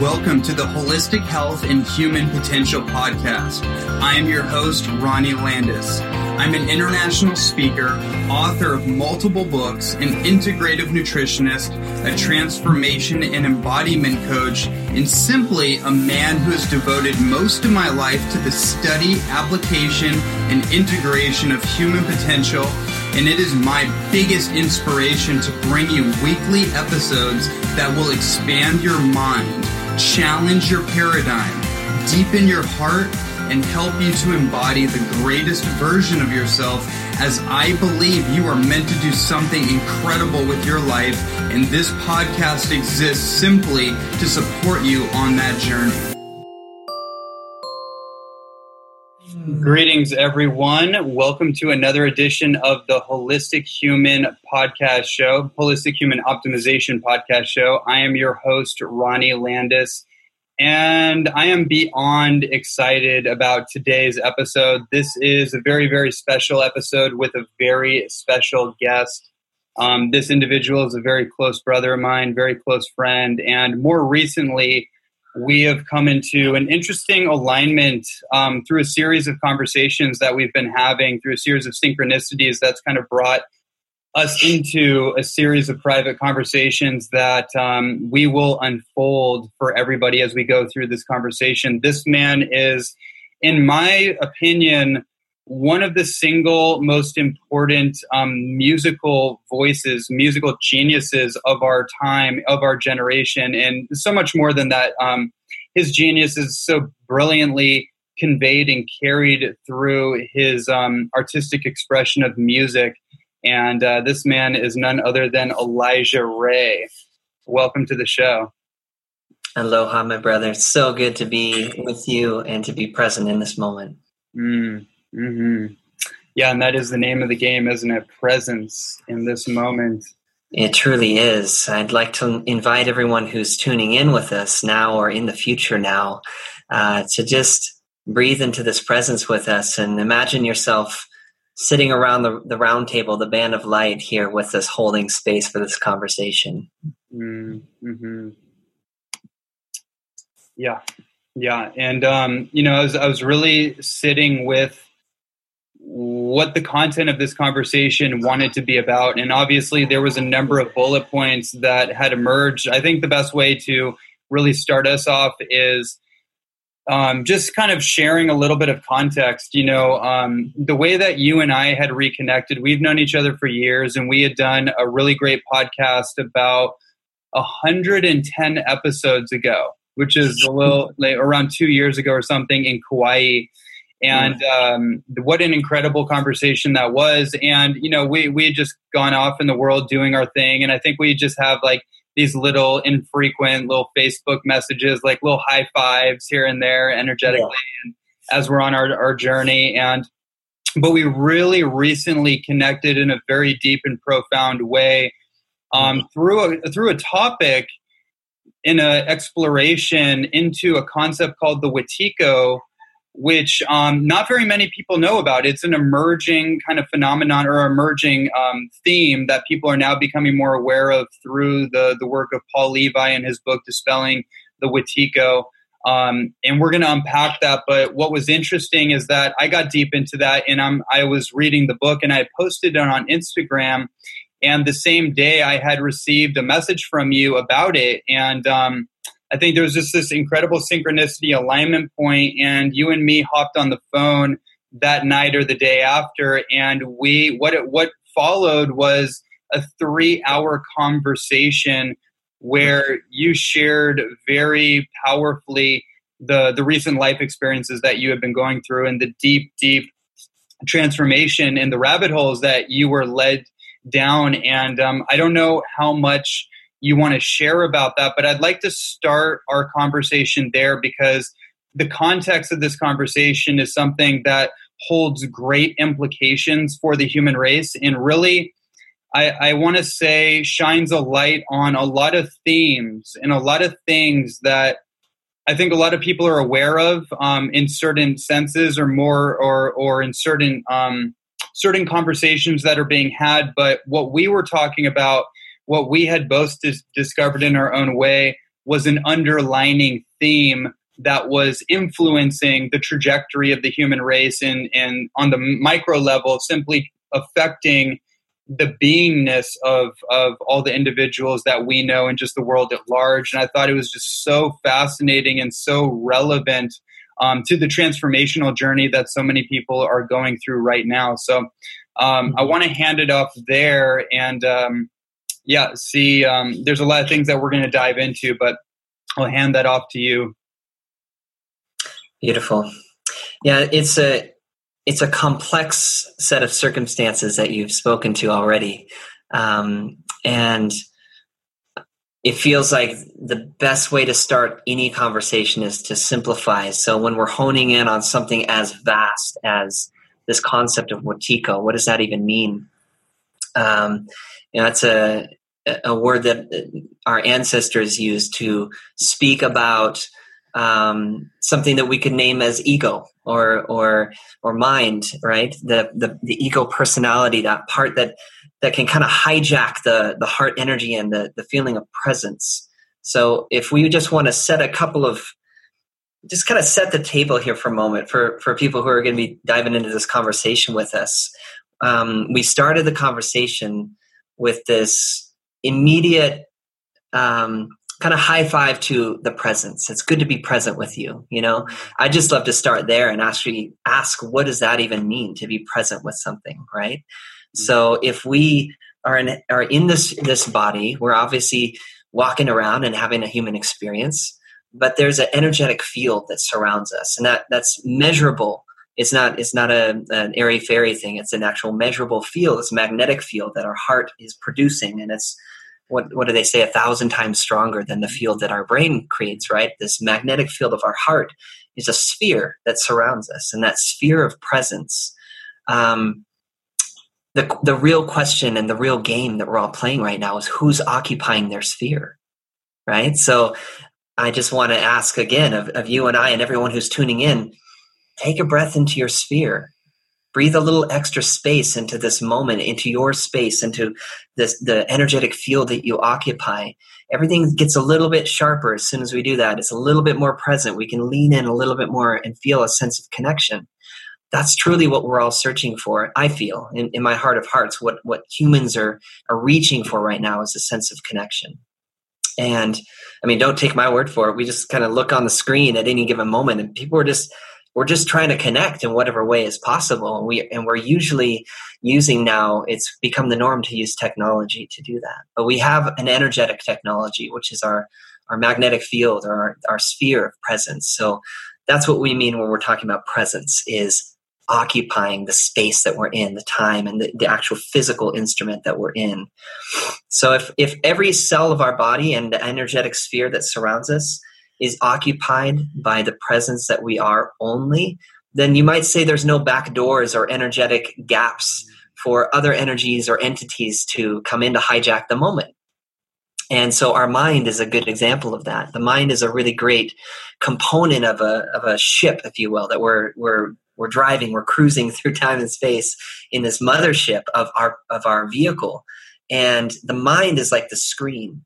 Welcome to the Holistic Health and Human Potential Podcast. I am your host, Ronnie Landis. I'm an international speaker, author of multiple books, an integrative nutritionist, a transformation and embodiment coach, and simply a man who has devoted most of my life to the study, application, and integration of human potential. And it is my biggest inspiration to bring you weekly episodes that will expand your mind challenge your paradigm, deepen your heart, and help you to embody the greatest version of yourself as I believe you are meant to do something incredible with your life, and this podcast exists simply to support you on that journey. Greetings, everyone. Welcome to another edition of the Holistic Human Podcast Show, Holistic Human Optimization Podcast Show. I am your host, Ronnie Landis, and I am beyond excited about today's episode. This is a very, very special episode with a very special guest. Um, this individual is a very close brother of mine, very close friend, and more recently, we have come into an interesting alignment um, through a series of conversations that we've been having, through a series of synchronicities that's kind of brought us into a series of private conversations that um, we will unfold for everybody as we go through this conversation. This man is, in my opinion, one of the single most important um, musical voices, musical geniuses of our time, of our generation, and so much more than that. Um, his genius is so brilliantly conveyed and carried through his um, artistic expression of music. And uh, this man is none other than Elijah Ray. Welcome to the show. Aloha, my brother. It's so good to be with you and to be present in this moment. Mm. Mm-hmm. Yeah, and that is the name of the game, isn't it? Presence in this moment. It truly is. I'd like to invite everyone who's tuning in with us now or in the future now uh, to just breathe into this presence with us and imagine yourself sitting around the, the round table, the band of light here with us holding space for this conversation. Mm-hmm. Yeah. Yeah. And, um, you know, I was, I was really sitting with what the content of this conversation wanted to be about. And obviously, there was a number of bullet points that had emerged. I think the best way to really start us off is um, just kind of sharing a little bit of context. You know, um, the way that you and I had reconnected, we've known each other for years, and we had done a really great podcast about 110 episodes ago, which is a little like around two years ago or something in Kauai and um, what an incredible conversation that was and you know we we had just gone off in the world doing our thing and i think we just have like these little infrequent little facebook messages like little high fives here and there energetically yeah. and as we're on our, our journey and but we really recently connected in a very deep and profound way um, mm-hmm. through a through a topic in an exploration into a concept called the Wetiko, which um, not very many people know about. It's an emerging kind of phenomenon or emerging um, theme that people are now becoming more aware of through the, the work of Paul Levy and his book, Dispelling the Wetiko. Um, and we're going to unpack that. But what was interesting is that I got deep into that, and I'm I was reading the book, and I posted it on Instagram. And the same day, I had received a message from you about it, and um, I think there was just this incredible synchronicity alignment point, and you and me hopped on the phone that night or the day after, and we what it, what followed was a three hour conversation where you shared very powerfully the the recent life experiences that you have been going through and the deep deep transformation and the rabbit holes that you were led down. And um, i don't know how much you want to share about that but i'd like to start our conversation there because the context of this conversation is something that holds great implications for the human race and really I, I want to say shines a light on a lot of themes and a lot of things that I think a lot of people are aware of um, in certain senses or more or or in certain um, certain conversations that are being had. But what we were talking about, what we had both dis- discovered in our own way, was an underlining theme that was influencing the trajectory of the human race and and on the micro level, simply affecting the beingness of of all the individuals that we know and just the world at large. And I thought it was just so fascinating and so relevant um, to the transformational journey that so many people are going through right now. So um, I mm-hmm. want to hand it off there and um, yeah, see. Um, there's a lot of things that we're going to dive into, but I'll hand that off to you. Beautiful. Yeah, it's a it's a complex set of circumstances that you've spoken to already. Um, and it feels like the best way to start any conversation is to simplify. So when we're honing in on something as vast as this concept of Wetiko, what does that even mean? Um, you know, a, a word that our ancestors used to speak about um, something that we could name as ego or or or mind, right? The the, the ego personality, that part that that can kind of hijack the the heart energy and the the feeling of presence. So if we just want to set a couple of just kind of set the table here for a moment for for people who are going to be diving into this conversation with us. Um, we started the conversation with this immediate um, kind of high five to the presence. It's good to be present with you. You know, I just love to start there and actually ask, what does that even mean to be present with something, right? Mm-hmm. So if we are in are in this this body, we're obviously walking around and having a human experience, but there's an energetic field that surrounds us, and that that's measurable. It's not it's not a, an airy fairy thing. It's an actual measurable field. It's a magnetic field that our heart is producing, and it's what what do they say a thousand times stronger than the field that our brain creates right this magnetic field of our heart is a sphere that surrounds us and that sphere of presence um, the the real question and the real game that we're all playing right now is who's occupying their sphere right so i just want to ask again of, of you and i and everyone who's tuning in take a breath into your sphere. Breathe a little extra space into this moment into your space into this the energetic field that you occupy. Everything gets a little bit sharper as soon as we do that. It's a little bit more present. We can lean in a little bit more and feel a sense of connection. That's truly what we're all searching for i feel in, in my heart of hearts. What what humans are are reaching for right now is a sense of connection. And i mean don't take my word for it. We just kind of look on the screen at any given moment and people are just we're just trying to connect in whatever way is possible. And we and we're usually using now it's become the norm to use technology to do that. But we have an energetic technology which is our our magnetic field or our, our sphere of presence. So that's what we mean when we're talking about presence is occupying the space that we're in the time and the, the actual physical instrument that we're in. So if if every cell of our body and the energetic sphere that surrounds us is occupied by the presence that we are only, then you might say there's no back doors or energetic gaps for other energies or entities to come in to hijack the moment. And so our mind is a good example of that. The mind is a really great component of a of a ship, if you will, that we're we're we're driving, we're cruising through time and space in this mothership of our of our vehicle. And the mind is like the screen.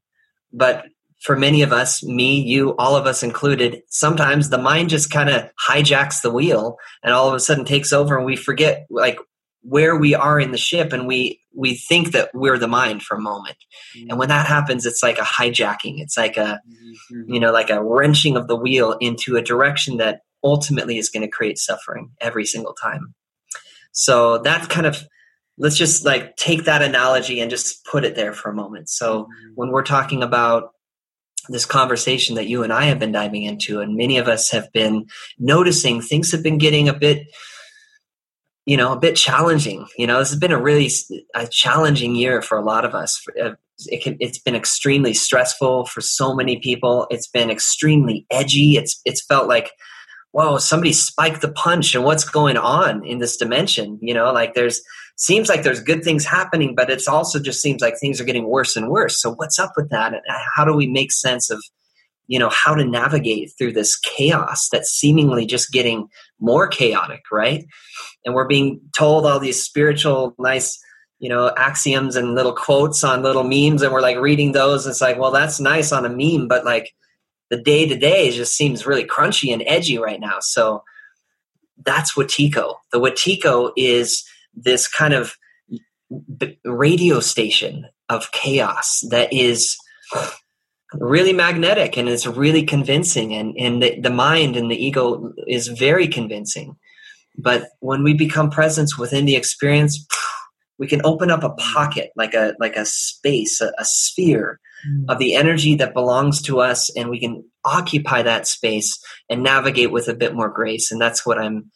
But for many of us, me, you, all of us included, sometimes the mind just kind of hijacks the wheel and all of a sudden takes over and we forget like where we are in the ship and we we think that we're the mind for a moment mm-hmm. and when that happens it's like a hijacking it's like a mm-hmm. you know like a wrenching of the wheel into a direction that ultimately is going to create suffering every single time so that's kind of let's just like take that analogy and just put it there for a moment so mm-hmm. when we're talking about this conversation that you and I have been diving into, and many of us have been noticing things have been getting a bit you know a bit challenging. You know this has been a really a challenging year for a lot of us. Uh, it can, it's been extremely stressful for so many people. It's been extremely edgy. It's it's felt like whoa somebody spiked the punch and what's going on in this dimension? You know like there's seems like there's good things happening but it also just seems like things are getting worse and worse. So what's up with that? And uh, how do we make sense of you know how to navigate through this chaos that's seemingly just getting more chaotic right? And we're being told all these spiritual nice you know axioms and little quotes on little memes and we're like reading those and it's like well that's nice on a meme but like the day to day just seems really crunchy and edgy right now. So that's Wetiko. The Wetiko is this kind of radio station of chaos that is really magnetic and it's really convincing and, and the, the mind and the ego is very convincing but when we become presence within the experience we can open up a pocket like a like a space a, a sphere mm. of the energy that belongs to us and we can occupy that space and navigate with a bit more grace and that's what i'm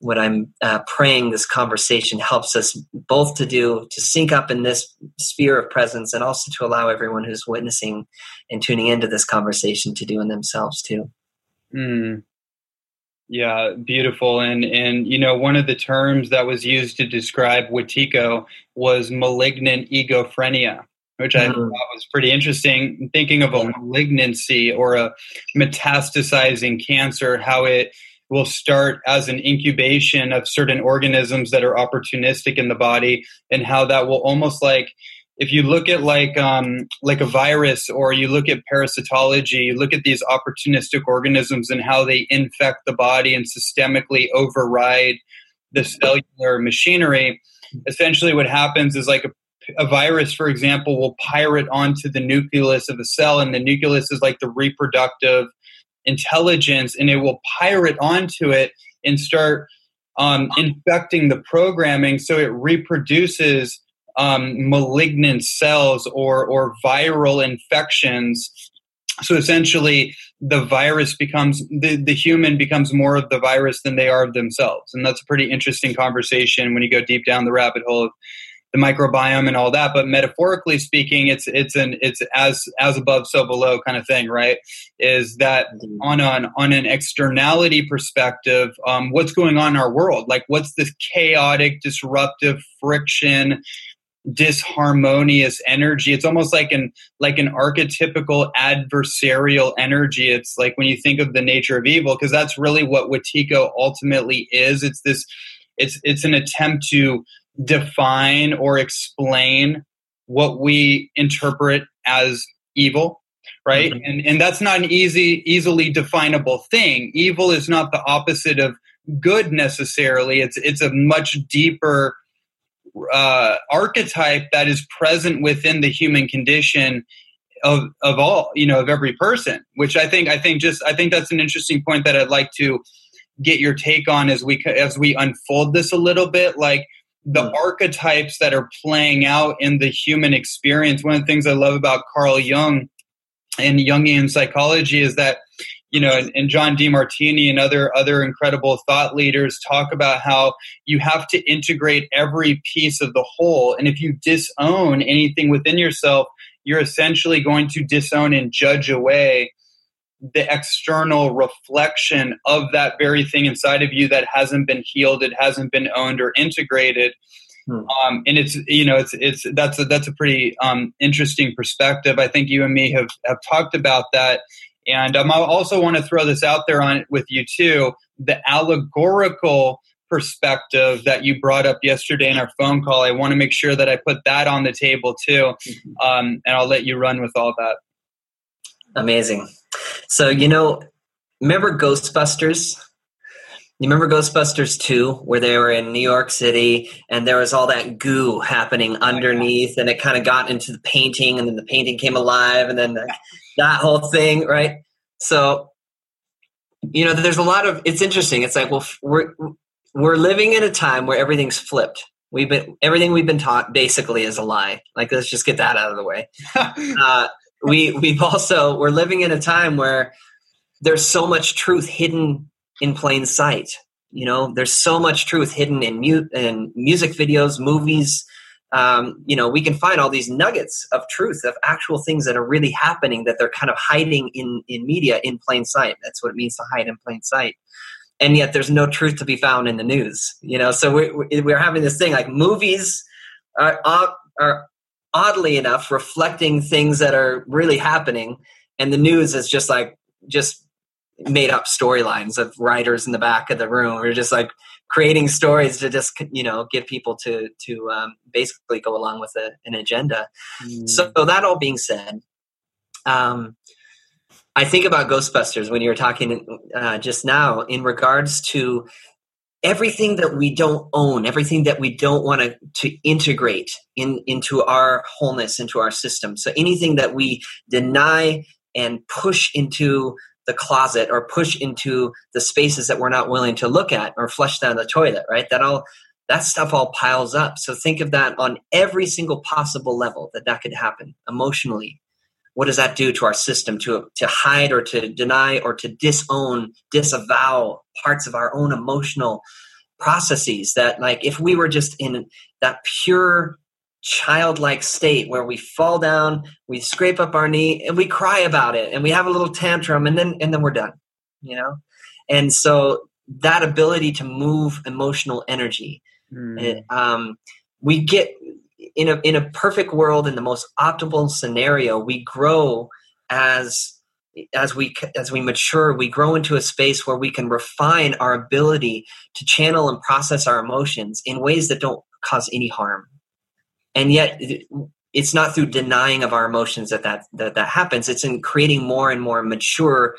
what I'm uh, praying this conversation helps us both to do to sync up in this sphere of presence and also to allow everyone who's witnessing and tuning into this conversation to do in themselves too. Mm. Yeah, beautiful. And and you know, one of the terms that was used to describe Wetiko was malignant egophrenia, which I mm. thought was pretty interesting. Thinking of a malignancy or a metastasizing cancer, how it will start as an incubation of certain organisms that are opportunistic in the body and how that will almost like if you look at like um, like a virus or you look at parasitology you look at these opportunistic organisms and how they infect the body and systemically override the cellular machinery essentially what happens is like a a virus, for example, will pirate onto the nucleus of a cell, and the nucleus is like the reproductive intelligence and it will pirate onto it and start um, infecting the programming so it reproduces um, malignant cells or, or viral infections. So essentially, the virus becomes the, the human becomes more of the virus than they are of themselves. And that's a pretty interesting conversation when you go deep down the rabbit hole of the microbiome and all that but metaphorically speaking it's it's an it's as as above so below kind of thing right? Is that mm-hmm. on an on an externality perspective um, what's going on in our world? Like what's this chaotic disruptive friction disharmonious energy? It's almost like an like an archetypical adversarial energy. It's like when you think of the nature of evil because that's really what Wetiko ultimately is. It's this it's it's an attempt to define or explain what we interpret as evil right? Mm-hmm. and and that's not an easy easily definable thing. Evil is not the opposite of good necessarily. It's it's a much deeper uh, archetype that is present within the human condition of of all you know of every person which i think i think just i think that's an interesting point that i'd like to get your take on as we as we unfold this a little bit. Like the mm. archetypes that are playing out in the human experience. One of the things I love about Carl Jung and Jungian psychology is that you know, and, and, John Demartini and other other incredible thought leaders talk about how you have to integrate every piece of the whole, and if you disown anything within yourself, you're essentially going to disown and judge away the external reflection of that very thing inside of you that hasn't been healed, it hasn't been owned or integrated. Hmm. Um, and it's you know it's it's that's a, that's a pretty um, interesting perspective. I think you and me have have talked about that, and um, I also want to throw this out there on with you too. The allegorical perspective that you brought up yesterday in our phone call. I want to make sure that I put that on the table too, mm-hmm. um, and I'll let you run with all that. Amazing. So, you know, remember Ghostbusters? You remember Ghostbusters 2, where they were in New York City and there was all that goo happening underneath and it kind of got into the painting and then the painting came alive and then the, that whole thing, right? So, you know, there's a lot of, it's interesting. It's like, well, we're, we're living in a time where everything's flipped. We've been, everything we've been taught basically is a lie. Like, let's just get that out of the way. uh, we, we've also, we're living in a time where there's so much truth hidden in plain sight. You know, there's so much truth hidden in mute in music videos, movies. Um, you know, we can find all these nuggets of truth of actual things that are really happening that they're kind of hiding in in media in plain sight. That's what it means to hide in plain sight. And yet, there's no truth to be found in the news. You know, so we're we're having this thing like movies are are oddly enough reflecting things that are really happening, and the news is just like just made up storylines of writers in the back of the room. We're just like creating stories to just you know get people to to um, basically go along with a, an agenda. Mm. So that all being said, um, I think about Ghostbusters when you were talking uh, just now in regards to everything that we don't own, everything that we don't want to to integrate in into our wholeness, into our system. So anything that we deny and push into the closet or push into the spaces that we're not willing to look at or flush down the toilet, right? That all that stuff all piles up. So think of that on every single possible level that that could happen emotionally. What does that do to our system to to hide or to deny or to disown, disavow parts of our own emotional processes that like if we were just in that pure childlike state where we fall down, we scrape up our knee, and we cry about it, and we have a little tantrum, and then and then we're done. You know, and so that ability to move emotional energy, mm. it, um, we get in a in a perfect world in the most optimal scenario, we grow as as we as we mature we grow into a space where we can refine our ability to channel and process our emotions in ways that don't cause any harm. And yet it's not through denying of our emotions that that, that that happens. It's in creating more and more mature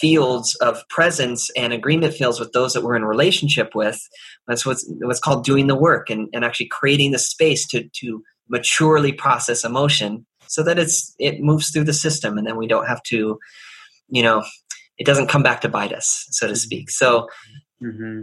fields of presence and agreement fields with those that we're in relationship with. That's what's what's called doing the work and, and actually creating the space to to maturely process emotion so that it's it moves through the system and then we don't have to you know it doesn't come back to bite us so to speak. So mm-hmm.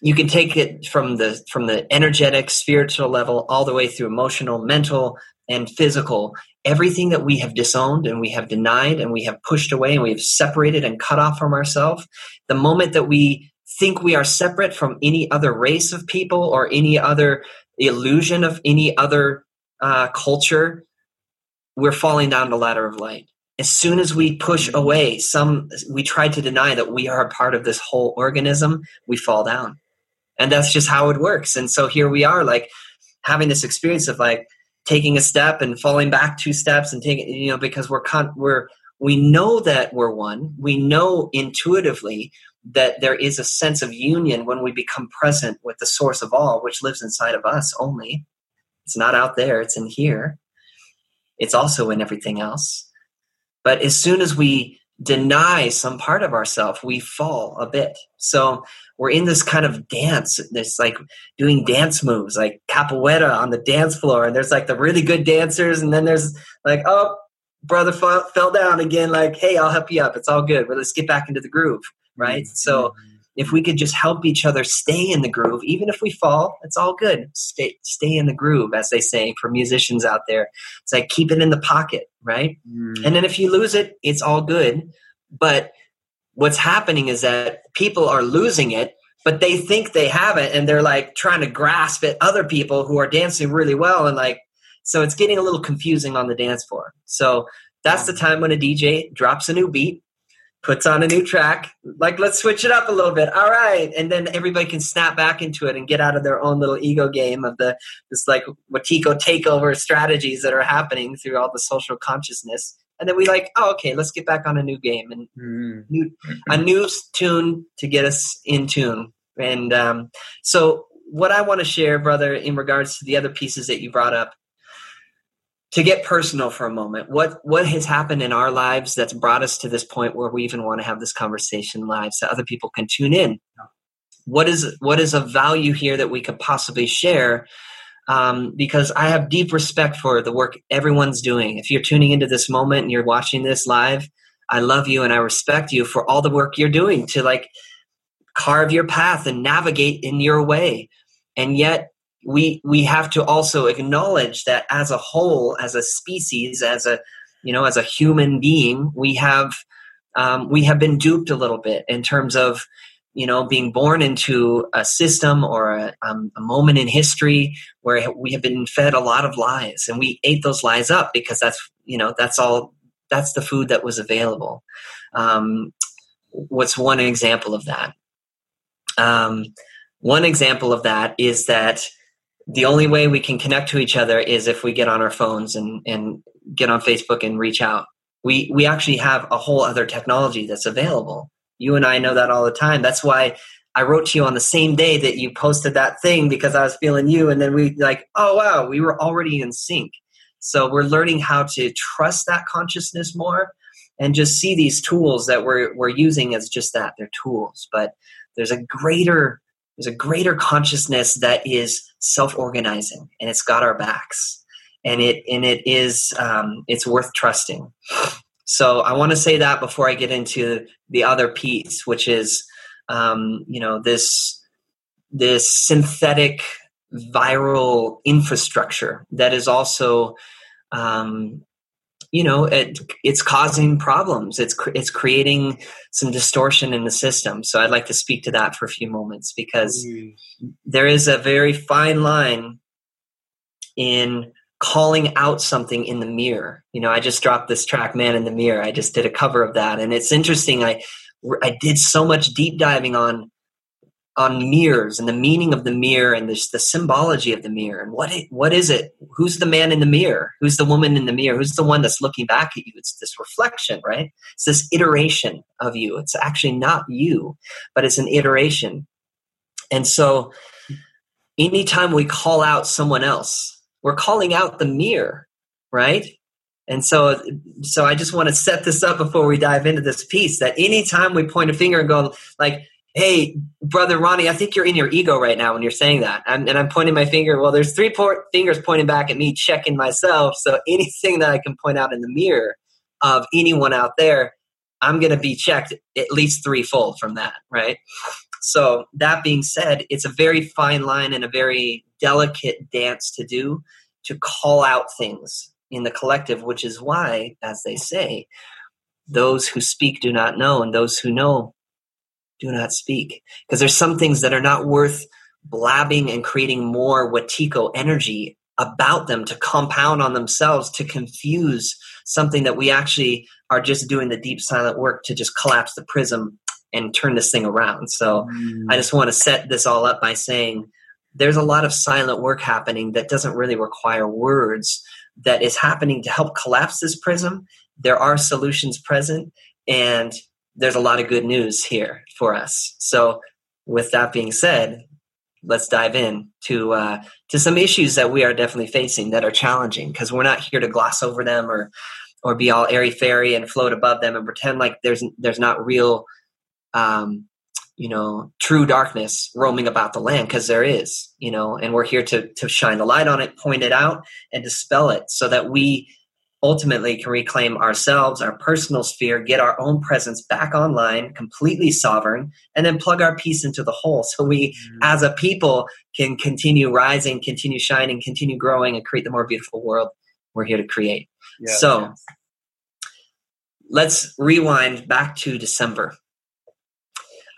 you can take it from the from the energetic spiritual level all the way through emotional mental and physical everything that we have disowned and we have denied and we have pushed away and we have separated and cut off from ourselves the moment that we think we are separate from any other race of people or any other illusion of any other uh, culture we're falling down the ladder of light. As soon as we push away some we try to deny that we are a part of this whole organism we fall down. And that's just how it works. And so here we are like having this experience of like taking a step and falling back two steps and taking you know because we're con- we're we know that we're one. We know intuitively that there is a sense of union when we become present with the source of all which lives inside of us only. It's not out there it's in here. It's also in everything else. But as soon as we deny some part of ourselves, we fall a bit. So we're in this kind of dance, this like doing dance moves, like capoeira on the dance floor. And there's like the really good dancers, and then there's like, oh, brother fell, fell down again. Like, hey, I'll help you up. It's all good. But let's get back into the groove, right? Mm-hmm. So if we could just help each other stay in the groove, even if we fall, it's all good. Stay stay in the groove, as they say for musicians out there. It's like keep it in the pocket, right? Mm. And then if you lose it, it's all good. But what's happening is that people are losing it, but they think they have it and they're like trying to grasp at other people who are dancing really well and like so it's getting a little confusing on the dance floor. So that's the time when a DJ drops a new beat puts on a new track like let's switch it up a little bit all right and then everybody can snap back into it and get out of their own little ego game of the this like Wetiko takeover strategies that are happening through all the social consciousness and then we like oh okay let's get back on a new game and mm-hmm. new, a new tune to get us in tune and um, so what i want to share brother in regards to the other pieces that you brought up to get personal for a moment, what what has happened in our lives that's brought us to this point where we even want to have this conversation live so other people can tune in? What is what is a value here that we could possibly share? Um, because I have deep respect for the work everyone's doing. If you're tuning into this moment and you're watching this live, I love you and I respect you for all the work you're doing to like carve your path and navigate in your way. And yet we we have to also acknowledge that as a whole, as a species, as a you know, as a human being, we have um, we have been duped a little bit in terms of you know being born into a system or a, um, a, moment in history where we have been fed a lot of lies and we ate those lies up because that's you know that's all that's the food that was available um, what's one example of that um, one example of that is that the only way we can connect to each other is if we get on our phones and, and get on Facebook and reach out. We we actually have a whole other technology that's available. You and I know that all the time. That's why I wrote to you on the same day that you posted that thing because I was feeling you, and then we like, oh wow, we were already in sync. So we're learning how to trust that consciousness more and just see these tools that we're we're using as just that. They're tools, but there's a greater there's a greater consciousness that is self-organizing and it's got our backs and it and it is um, it's worth trusting so i want to say that before i get into the other piece which is um, you know this this synthetic viral infrastructure that is also um, you know it, it's causing problems. It's it's creating some distortion in the system. So i'd like to speak to that for a few moments because there is a very fine line in calling out something in the mirror. You know i just dropped this track man in the mirror. I just did a cover of that. And it's interesting i i did so much deep diving on on mirrors and the meaning of the mirror and this, the symbology of the mirror and what it, what is it? Who's the man in the mirror? Who's the woman in the mirror? Who's the one that's looking back at you? It's this reflection right? It's this iteration of you. It's actually not you but it's an iteration. And so anytime we call out someone else we're calling out the mirror right and so, so I just want to set this up before we dive into this piece that anytime we point a finger and go like, hey, brother Ronnie, I think you're in your ego right now when you're saying that. I'm, and I'm pointing my finger. Well, there's three fingers pointing back at me, checking myself. So anything that I can point out in the mirror of anyone out there, I'm going to be checked at least threefold from that, right? So that being said, it's a very fine line and a very delicate dance to do to call out things in the collective, which is why, as they say, those who speak do not know, and those who know do not speak. Because there's some things that are not worth blabbing and creating more Wetiko energy about them to compound on themselves to confuse something that we actually are just doing the deep silent work to just collapse the prism and turn this thing around. So mm. I just want to set this all up by saying there's a lot of silent work happening that doesn't really require words that is happening to help collapse this prism. There are solutions present and there's a lot of good news here for us. So, with that being said, let's dive in to uh, to some issues that we are definitely facing that are challenging because we're not here to gloss over them or or be all airy fairy and float above them and pretend like there's there's not real um, you know true darkness roaming about the land because there is you know and we're here to to shine the light on it point it out and dispel it so that we ultimately can reclaim ourselves, our personal sphere, get our own presence back online, completely sovereign, and then plug our piece into the whole. So we, mm-hmm. as a people, can continue rising, continue shining, continue growing, and create the more beautiful world we're here to create. Yeah, so yeah. let's rewind back to December.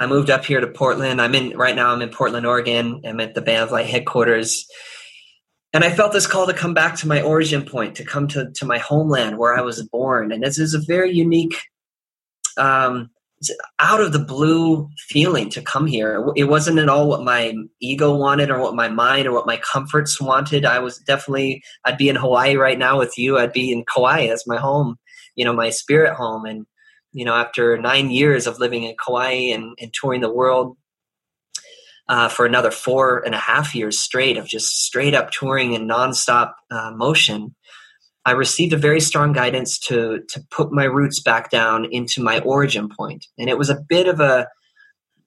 I moved up here to Portland. I'm in right now. I'm in Portland, Oregon. I'm at the Band of Light headquarters and I felt this call to come back to my origin point, to come to, to my homeland where I was born. And this is a very unique, um, out of the blue feeling to come here. It wasn't at all what my ego wanted or what my mind or what my comforts wanted. I was definitely, I'd be in Hawaii right now with you. I'd be in Kauai. That's my home, you know, my spirit home. And, you know, after nine years of living in Kauai and, and touring the world, uh, for another four and a half years straight of just straight up touring and nonstop uh, motion. I received a very strong guidance to to put my roots back down into my origin point, and it was a bit of a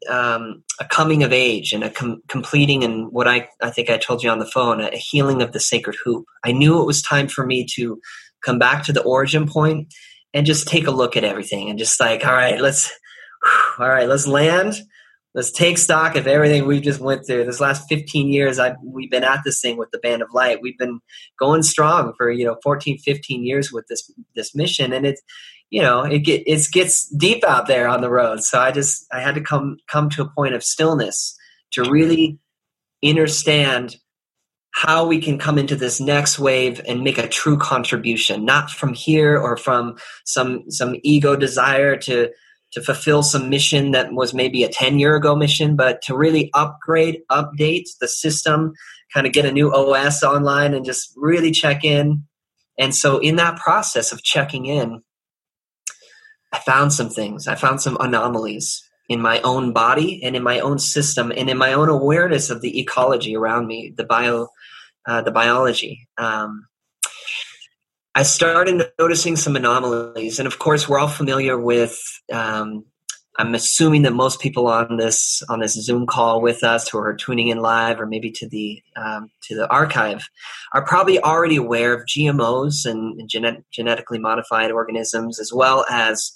um, a coming of age and a com- completing and what I, I think I told you on the phone a healing of the sacred hoop. I knew it was time for me to come back to the origin point and just take a look at everything and just like all right let's all right let's land. Let's take stock of everything we've just went through. This last 15 years i we've been at this thing with the band of light. We've been going strong for you know 14 15 years with this this mission. And it's you know it get it gets deep out there on the road. So i just i had to come come to a point of stillness to really understand how we can come into this next wave and make a true contribution not from here or from some some ego desire to to fulfill some mission that was maybe a 10 year ago mission but to really upgrade update the system kind of get a new os online and just really check in and so in that process of checking in I found some things. I found some anomalies in my own body and in my own system and in my own awareness of the ecology around me, the bio, uh, the biology. Um, I started noticing some anomalies, and of course, we're all familiar with. Um, I'm assuming that most people on this on this Zoom call with us, who are tuning in live or maybe to the um, to the archive, are probably already aware of GMOs and, and genet- genetically modified organisms, as well as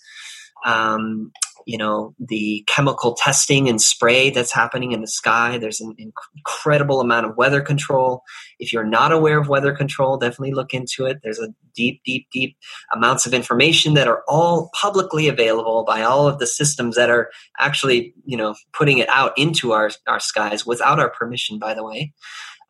um, you know the chemical testing and spray that's happening in the sky. There's an incredible amount of weather control. If you're not aware of weather control definitely look into it. There's a deep deep deep amounts of information that are all publicly available by all of the systems that are actually you know putting it out into our our skies without our permission by the way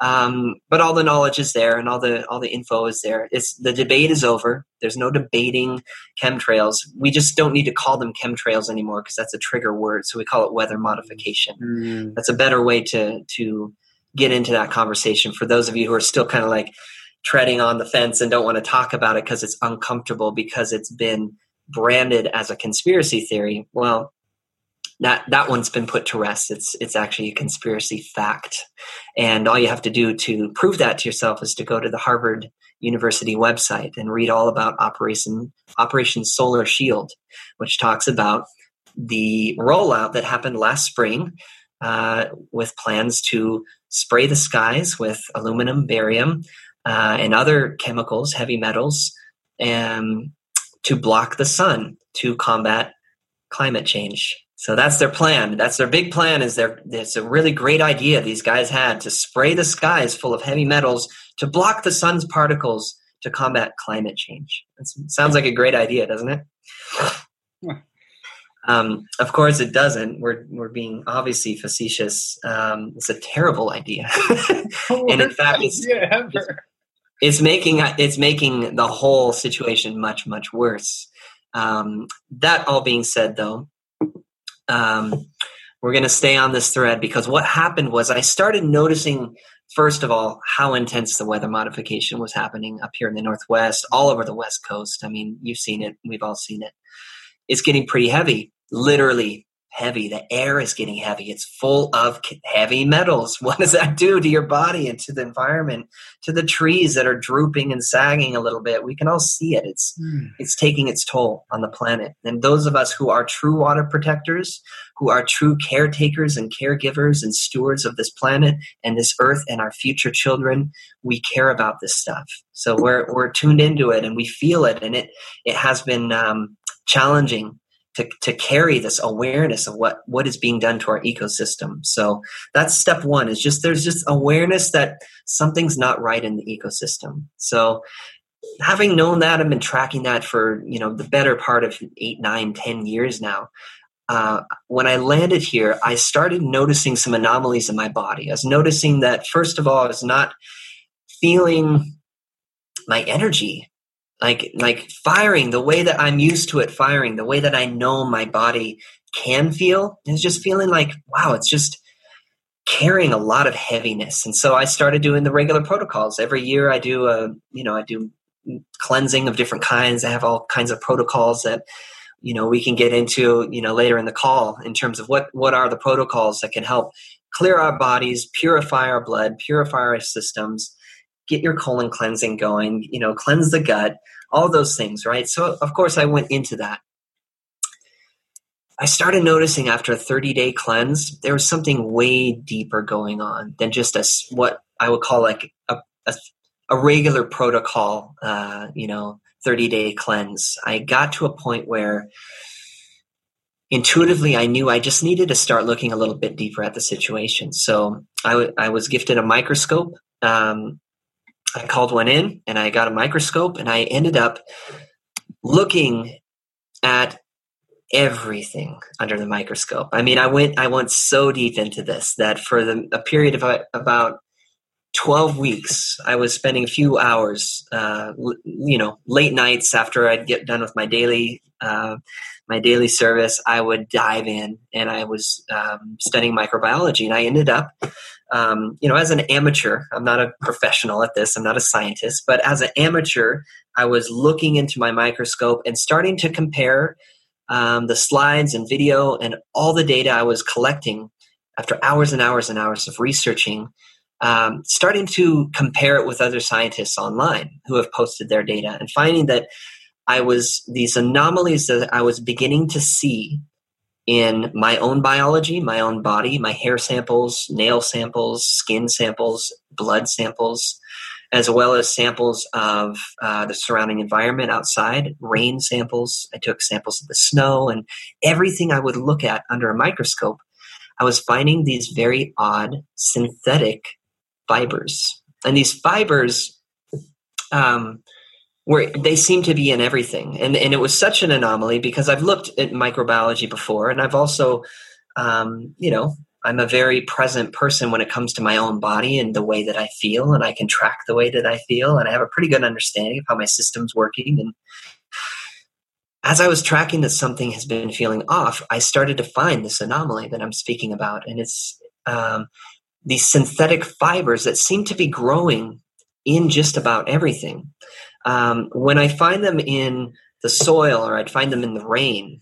um, but all the knowledge is there, and all the all the info is there. It's the debate is over. There's no debating chemtrails. We just don't need to call them chemtrails anymore because that's a trigger word. So we call it weather modification. Mm. That's a better way to to get into that conversation for those of you who are still kind of like treading on the fence and don't want to talk about it because it's uncomfortable because it's been branded as a conspiracy theory. Well, that that one's been put to rest. It's it's actually a conspiracy fact, and all you have to do to prove that to yourself is to go to the Harvard University website and read all about Operation Operation Solar Shield, which talks about the rollout that happened last spring uh, with plans to spray the skies with aluminum, barium, uh, and other chemicals, heavy metals, and to block the sun to combat climate change. So that's their plan. That's their big plan. Is their It's a really great idea these guys had to spray the skies full of heavy metals to block the sun's particles to combat climate change. It sounds like a great idea, doesn't it? Um, of course, it doesn't. We're we're being obviously facetious. Um, it's a terrible idea, and in fact, it's, it's, it's making it's making the whole situation much much worse. Um, that all being said, though, um, we're going to stay on this thread because what happened was I started noticing, first of all, how intense the weather modification was happening up here in the Northwest, all over the West Coast. I mean, you've seen it, we've all seen it. It's getting pretty heavy, literally heavy. The air is getting heavy. It's full of heavy metals. What does that do to your body and to the environment, to the trees that are drooping and sagging a little bit? We can all see it. It's mm. it's taking its toll on the planet. And those of us who are true water protectors, who are true caretakers and caregivers and stewards of this planet and this earth and our future children, we care about this stuff. So we're we're tuned into it and we feel it, and it it has been um, challenging to, to carry this awareness of what what is being done to our ecosystem. So that's step one is just there's just awareness that something's not right in the ecosystem. So having known that i've been tracking that for you know the better part of eight nine ten years now. Uh, when I landed here, I started noticing some anomalies in my body. I was noticing that, first of all, I was not feeling my energy like like firing the way that i'm used to it firing the way that i know my body can feel is just feeling like wow it's just carrying a lot of heaviness. And so i started doing the regular protocols. Every year i do a you know i do cleansing of different kinds. I have all kinds of protocols that you know we can get into you know later in the call in terms of what what are the protocols that can help clear our bodies purify our blood purify our systems get your colon cleansing going, you know, cleanse the gut, all those things, right? So, of course, I went into that. I started noticing after a 30 day cleanse, there was something way deeper going on than just a, what I would call like a, a, a regular protocol, uh, you know, 30 day cleanse. I got to a point where intuitively I knew I just needed to start looking a little bit deeper at the situation. So I, w- I was gifted a microscope. Um, I called one in and I got a microscope and I ended up looking at everything under the microscope. I mean, I went I went so deep into this that for the, a period of about 12 weeks, I was spending a few hours, uh, you know, late nights after I'd get done with my daily, uh, my daily service, I would dive in and I was um, studying microbiology. And I ended up, um, you know, as an amateur, I'm not a professional at this, I'm not a scientist, but as an amateur, I was looking into my microscope and starting to compare um, the slides and video and all the data I was collecting after hours and hours and hours of researching um, starting to compare it with other scientists online who have posted their data and finding that I was these anomalies that I was beginning to see in my own biology, my own body, my hair samples, nail samples, skin samples, blood samples, as well as samples of uh, the surrounding environment outside, rain samples. I took samples of the snow and everything I would look at under a microscope. I was finding these very odd synthetic fibers. And these fibers um, were they seem to be in everything. And and it was such an anomaly because I've looked at microbiology before and I've also um, you know, I'm a very present person when it comes to my own body and the way that I feel and I can track the way that I feel and I have a pretty good understanding of how my system's working and as I was tracking that something has been feeling off, I started to find this anomaly that I'm speaking about, and it's um, these synthetic fibers that seem to be growing in just about everything. Um, when I find them in the soil or I'd find them in the rain,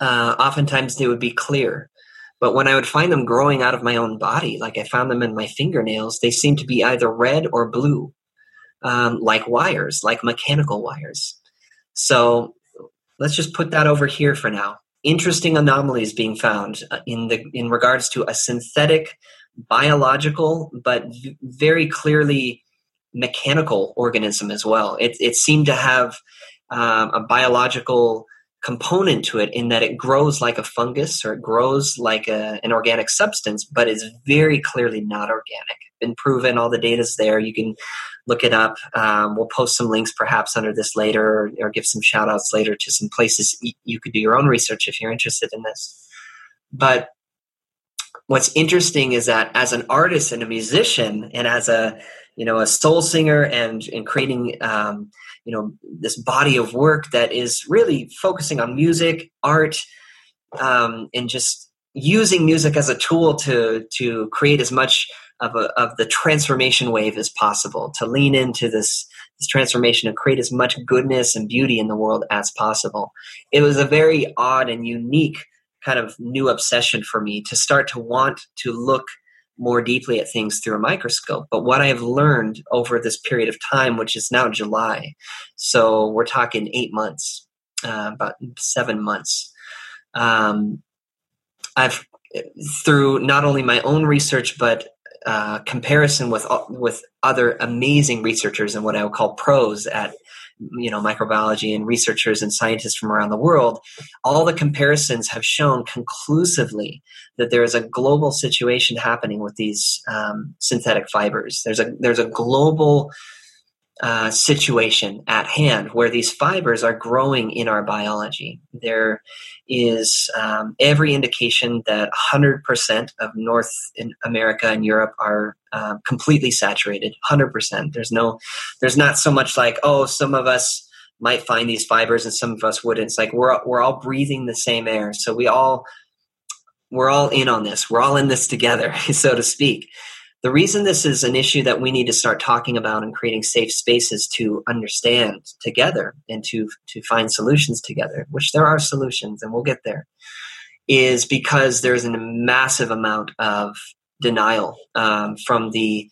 uh, oftentimes they would be clear. But when I would find them growing out of my own body, like I found them in my fingernails, they seem to be either red or blue, um, like wires, like mechanical wires. So let's just put that over here for now. Interesting anomalies being found uh, in the in regards to a synthetic biological, but v- very clearly mechanical organism as well. It, it seemed to have um, a biological component to it in that it grows like a fungus or it grows like a, an organic substance, but is very clearly not organic. Been proven, all the data's there. You can look it up. Um, we'll post some links perhaps under this later or, or give some shout outs later to some places you could do your own research if you're interested in this. But what's interesting is that as an artist and a musician and as a you know a soul singer and and creating um, you know this body of work that is really focusing on music art um, and just using music as a tool to to create as much of a, of the transformation wave as possible to lean into this this transformation and create as much goodness and beauty in the world as possible. It was a very odd and unique kind of new obsession for me to start to want to look more deeply at things through a microscope. But what I have learned over this period of time, which is now July, so we're talking eight months, uh, about seven months, um, I've through not only my own research but uh, comparison with with other amazing researchers and what I would call pros at you know microbiology and researchers and scientists from around the world all the comparisons have shown conclusively that there is a global situation happening with these um, synthetic fibers. There's a there's a global uh, situation at hand where these fibers are growing in our biology. There is um, every indication that 100% of North America and Europe are uh, completely saturated. 100%. There's no, there's not so much like, oh, some of us might find these fibers and some of us wouldn't. It's like we're we're all breathing the same air, so we all we're all in on this. We're all in this together, so to speak the reason this is an issue that we need to start talking about and creating safe spaces to understand together and to to find solutions together which there are solutions and we'll get there is because there's a massive amount of denial um, from the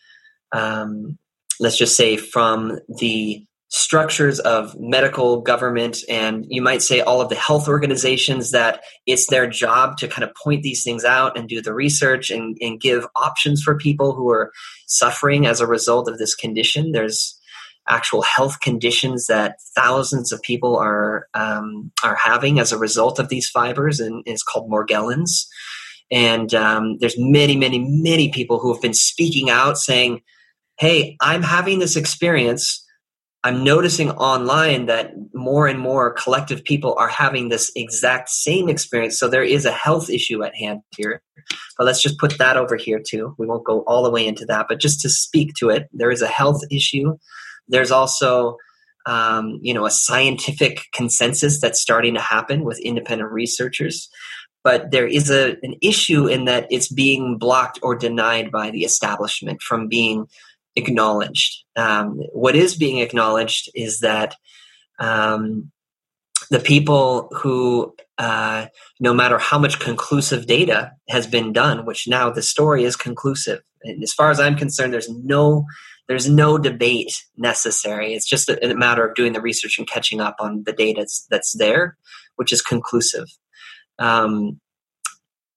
um, let's just say from the structures of medical government and you might say all of the health organizations that it's their job to kind of point these things out and do the research and, and give options for people who are suffering as a result of this condition. There's actual health conditions that thousands of people are um, are having as a result of these fibers and it's called morgellons. And um, there's many many many people who have been speaking out saying hey i'm having this experience I'm noticing online that more and more collective people are having this exact same experience. So there is a health issue at hand here. But let's just put that over here too. We won't go all the way into that, but just to speak to it, there is a health issue. There's also, um, you know, a scientific consensus that's starting to happen with independent researchers. But there is a, an issue in that it's being blocked or denied by the establishment from being acknowledged. Um, what is being acknowledged is that um, the people who, uh, no matter how much conclusive data has been done, which now the story is conclusive, and as far as I'm concerned, there's no there's no debate necessary. It's just a, a matter of doing the research and catching up on the data that's, that's there, which is conclusive. Um,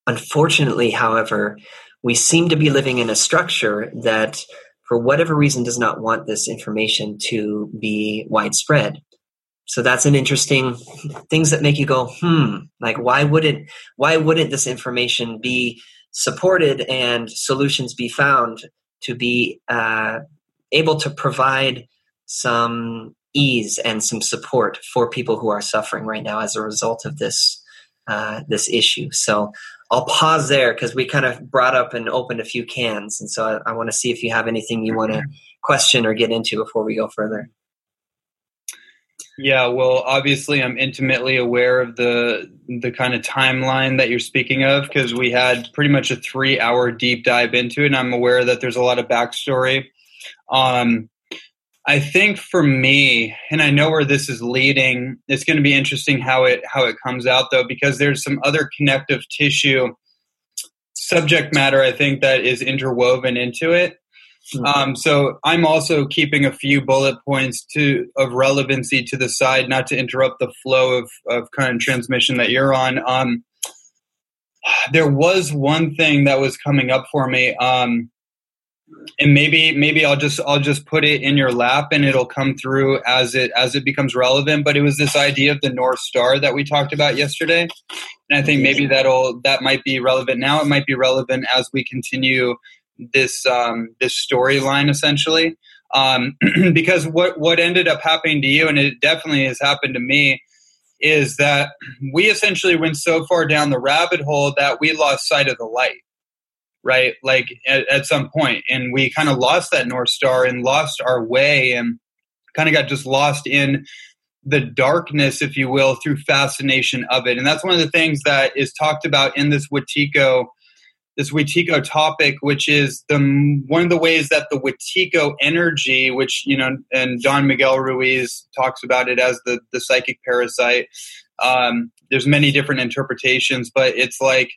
unfortunately, however, we seem to be living in a structure that for whatever reason, does not want this information to be widespread. So that's an interesting things that make you go, hmm, like why wouldn't why wouldn't this information be supported and solutions be found to be uh, able to provide some ease and some support for people who are suffering right now as a result of this uh, this issue. So I'll pause there because we kind of brought up and opened a few cans, and so I, I want to see if you have anything you want to question or get into before we go further. Yeah, well, obviously, I'm intimately aware of the the kind of timeline that you're speaking of because we had pretty much a three hour deep dive into it, and I'm aware that there's a lot of backstory. Um, I think for me, and I know where this is leading, it's going to be interesting how it how it comes out though, because there's some other connective tissue subject matter I think that is interwoven into it. Mm-hmm. Um, so I'm also keeping a few bullet points to of relevancy to the side, not to interrupt the flow of of kind of transmission that you're on. Um, there was one thing that was coming up for me. Um, and maybe maybe I'll just I'll just put it in your lap and it'll come through as it as it becomes relevant. But it was this idea of the North Star that we talked about yesterday, and I think maybe that'll that might be relevant now. It might be relevant as we continue this um, this storyline essentially. Um, because what what ended up happening to you, and it definitely has happened to me, is that we essentially went so far down the rabbit hole that we lost sight of the light right? Like at, at some point, and we kind of lost that north star and lost our way, and kind of got just lost in the darkness, if you will, through fascination of it. And that's one of the things that is talked about in this Wetiko, this Wetiko topic, which is the one of the ways that the Wetiko energy, which you know, and Don Miguel Ruiz talks about it as the the psychic parasite. Um, there's many different interpretations, but it's like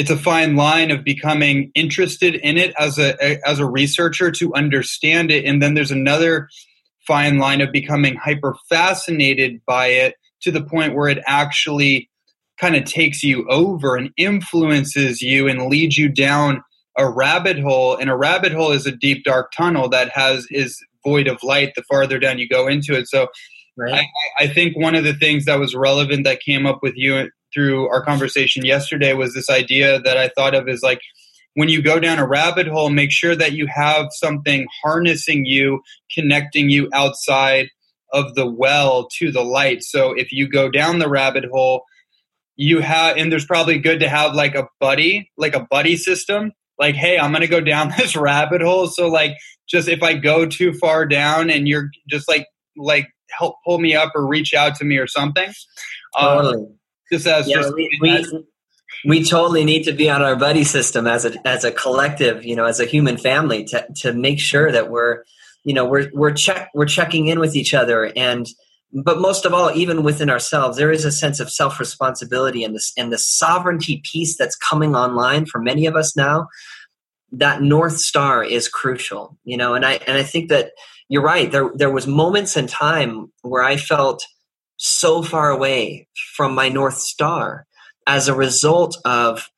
it's a fine line of becoming interested in it as a, a, as a researcher to understand it. And then there's another fine line of becoming hyper fascinated by it to the point where it actually kind of takes you over and influences you and leads you down a rabbit hole. And a rabbit hole is a deep dark tunnel that has is void of light the farther down you go into it. So right. I, I think one of the things that was relevant that came up with you through our conversation yesterday was this idea that I thought of as like when you go down a rabbit hole, make sure that you have something harnessing you, connecting you outside of the well to the light. So if you go down the rabbit hole, you have, and there's probably good to have like a buddy, like a buddy system. Like, hey, I'm going to go down this rabbit hole. So, like, just if I go too far down and you're just like, like, help pull me up or reach out to me or something. Um, totally. Just as yeah, just we, we, we totally need to be on our buddy system as a as a collective, you know, as a human family to to make sure that we're you know we're we're check we're checking in with each other. And but most of all even within ourselves there is a sense of self-responsibility and this and the sovereignty piece that's coming online for many of us now that north star is crucial you know. And i and i think that you're right. There there was moments in time where i felt so far away from my north star as a result of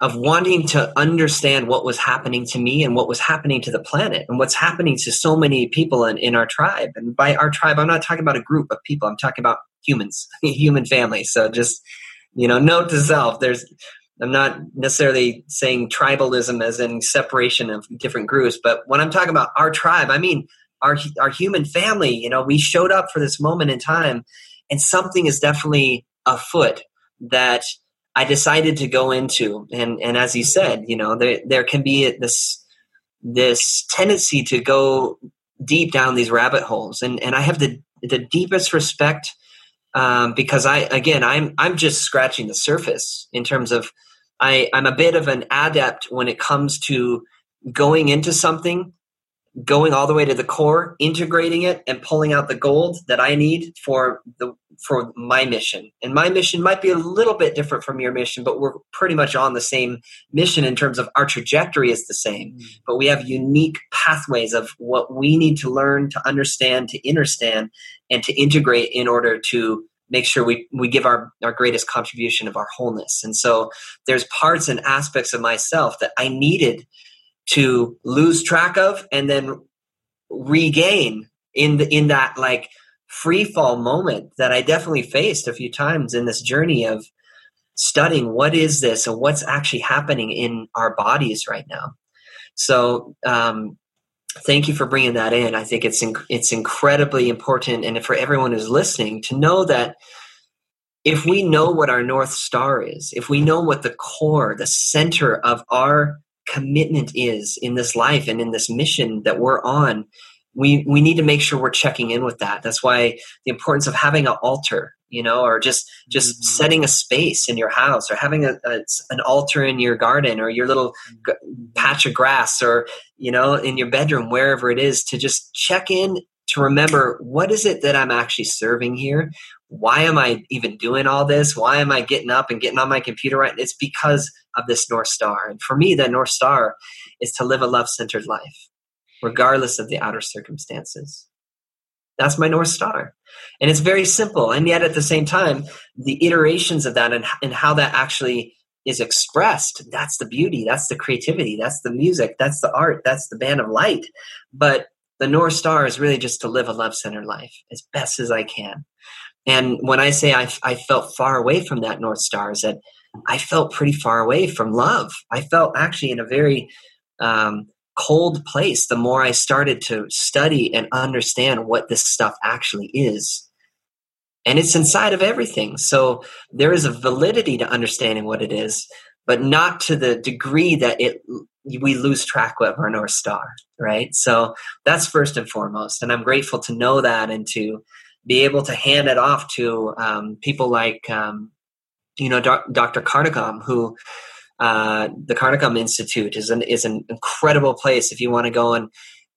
of wanting to understand what was happening to me and what was happening to the planet and what's happening to so many people in, in our tribe. And by our tribe, I'm not talking about a group of people. I'm talking about humans, human family. So just, you know, note to self, there's, I'm not necessarily saying tribalism as in separation of different groups, but when I'm talking about our tribe, I mean our, our human family, you know, we showed up for this moment in time and something is definitely afoot that I decided to go into, and and as you said, you know, there there can be this this tendency to go deep down these rabbit holes, and and I have the the deepest respect um, because I again I'm I'm just scratching the surface in terms of I I'm a bit of an adept when it comes to going into something going all the way to the core, integrating it, and pulling out the gold that I need for the for my mission. And my mission might be a little bit different from your mission, but we're pretty much on the same mission in terms of our trajectory is the same. Mm-hmm. But we have unique pathways of what we need to learn, to understand, to understand, and to integrate in order to make sure we, we give our, our greatest contribution of our wholeness. And so there's parts and aspects of myself that I needed to lose track of and then regain in the in that like free fall moment that I definitely faced a few times in this journey of studying what is this and what's actually happening in our bodies right now. So, um, thank you for bringing that in. I think it's inc- it's incredibly important, and for everyone who's listening to know that if we know what our north star is, if we know what the core, the center of our commitment is in this life and in this mission that we're on we we need to make sure we're checking in with that that's why the importance of having an altar you know or just just mm-hmm. setting a space in your house or having a, a, an altar in your garden or your little g- patch of grass or you know in your bedroom wherever it is to just check in to remember what is it that i'm actually serving here why am I even doing all this? Why am I getting up and getting on my computer right? It's because of this North Star. And for me, that North Star is to live a love centered life, regardless of the outer circumstances. That's my North Star. And it's very simple. And yet at the same time, the iterations of that and, and how that actually is expressed, that's the beauty, that's the creativity, that's the music, that's the art, that's the band of light. But the North Star is really just to live a love centered life as best as I can. And when I say I, I felt far away from that North Star, is that I felt pretty far away from love. I felt actually in a very um, cold place the more I started to study and understand what this stuff actually is. And it's inside of everything. So there is a validity to understanding what it is, but not to the degree that it we lose track of our North Star, right? So that's first and foremost. And I'm grateful to know that and to be able to hand it off to um, people like um, you know Dr. Carnicom, who uh, the Carnicom Institute is an is an incredible place if you want to go and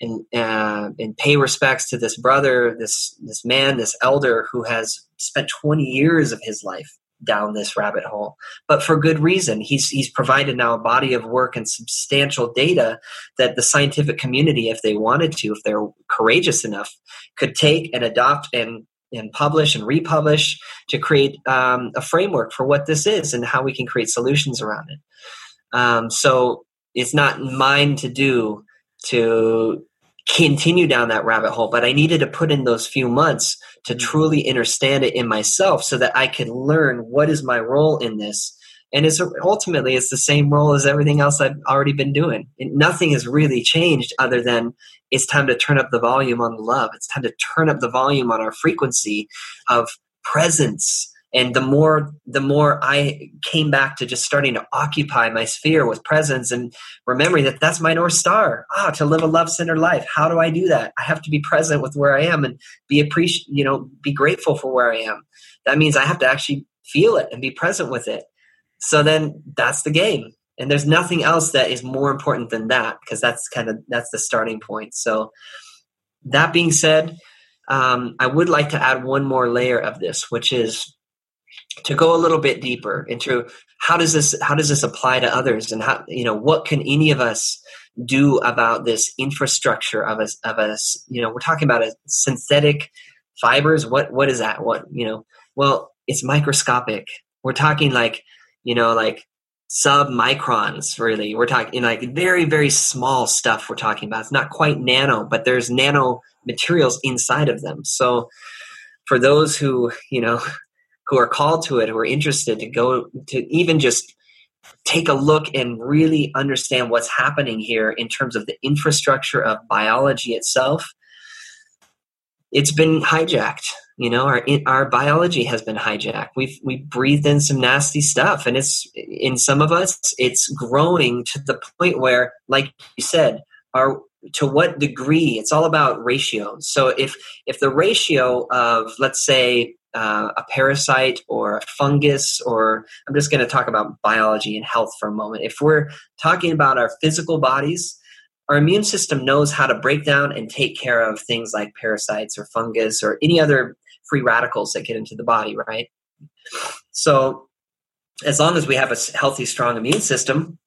and uh, and pay respects to this brother, this this man, this elder who has spent 20 years of his life down this rabbit hole, but for good reason. He's he's provided now a body of work and substantial data that the scientific community, if they wanted to, if they're courageous enough, could take and adopt and and publish and republish to create um, a framework for what this is and how we can create solutions around it. Um, so it's not mine to do to continue down that rabbit hole, but I needed to put in those few months to mm-hmm. truly understand it in myself so that I could learn what is my role in this. And it's ultimately it's the same role as everything else I've already been doing. And nothing has really changed other than it's time to turn up the volume on love. It's time to turn up the volume on our frequency of presence. And the more the more i came back to just starting to occupy my sphere with presence and remembering that that's my north star. Ah to live a love centered life. How do i do that? I have to be present with where i am and be appreciate you know be grateful for where i am. That means i have to actually feel it and be present with it so then that's the game. And there's nothing else that is more important than that because that's kind of that's the starting point. So that being said um, i would like to add one more layer of this which is to go a little bit deeper into how does this how does this apply to others? And how you know what can any of us do about this infrastructure of us of us? You know we're talking about a synthetic fibers. What what is that? What you know well it's microscopic. We're talking like you know like sub microns really. We're talking like very very small stuff we're talking about. It's not quite nano but there's nano materials inside of them. So for those who you know who are called to it who are interested to go to even just take a look and really understand what's happening here in terms of the infrastructure of biology itself it's been hijacked you know our our biology has been hijacked. We've we breathed in some nasty stuff and it's in some of us it's growing to the point where like you said our to what degree it's all about ratios so if if the ratio of let's say uh, a parasite or a fungus or i'm just going to talk about biology and health for a moment. If we're talking about our physical bodies our immune system knows how to break down and take care of things like parasites or fungus or any other free radicals that get into the body, right? So, as long as we have a healthy, strong immune system,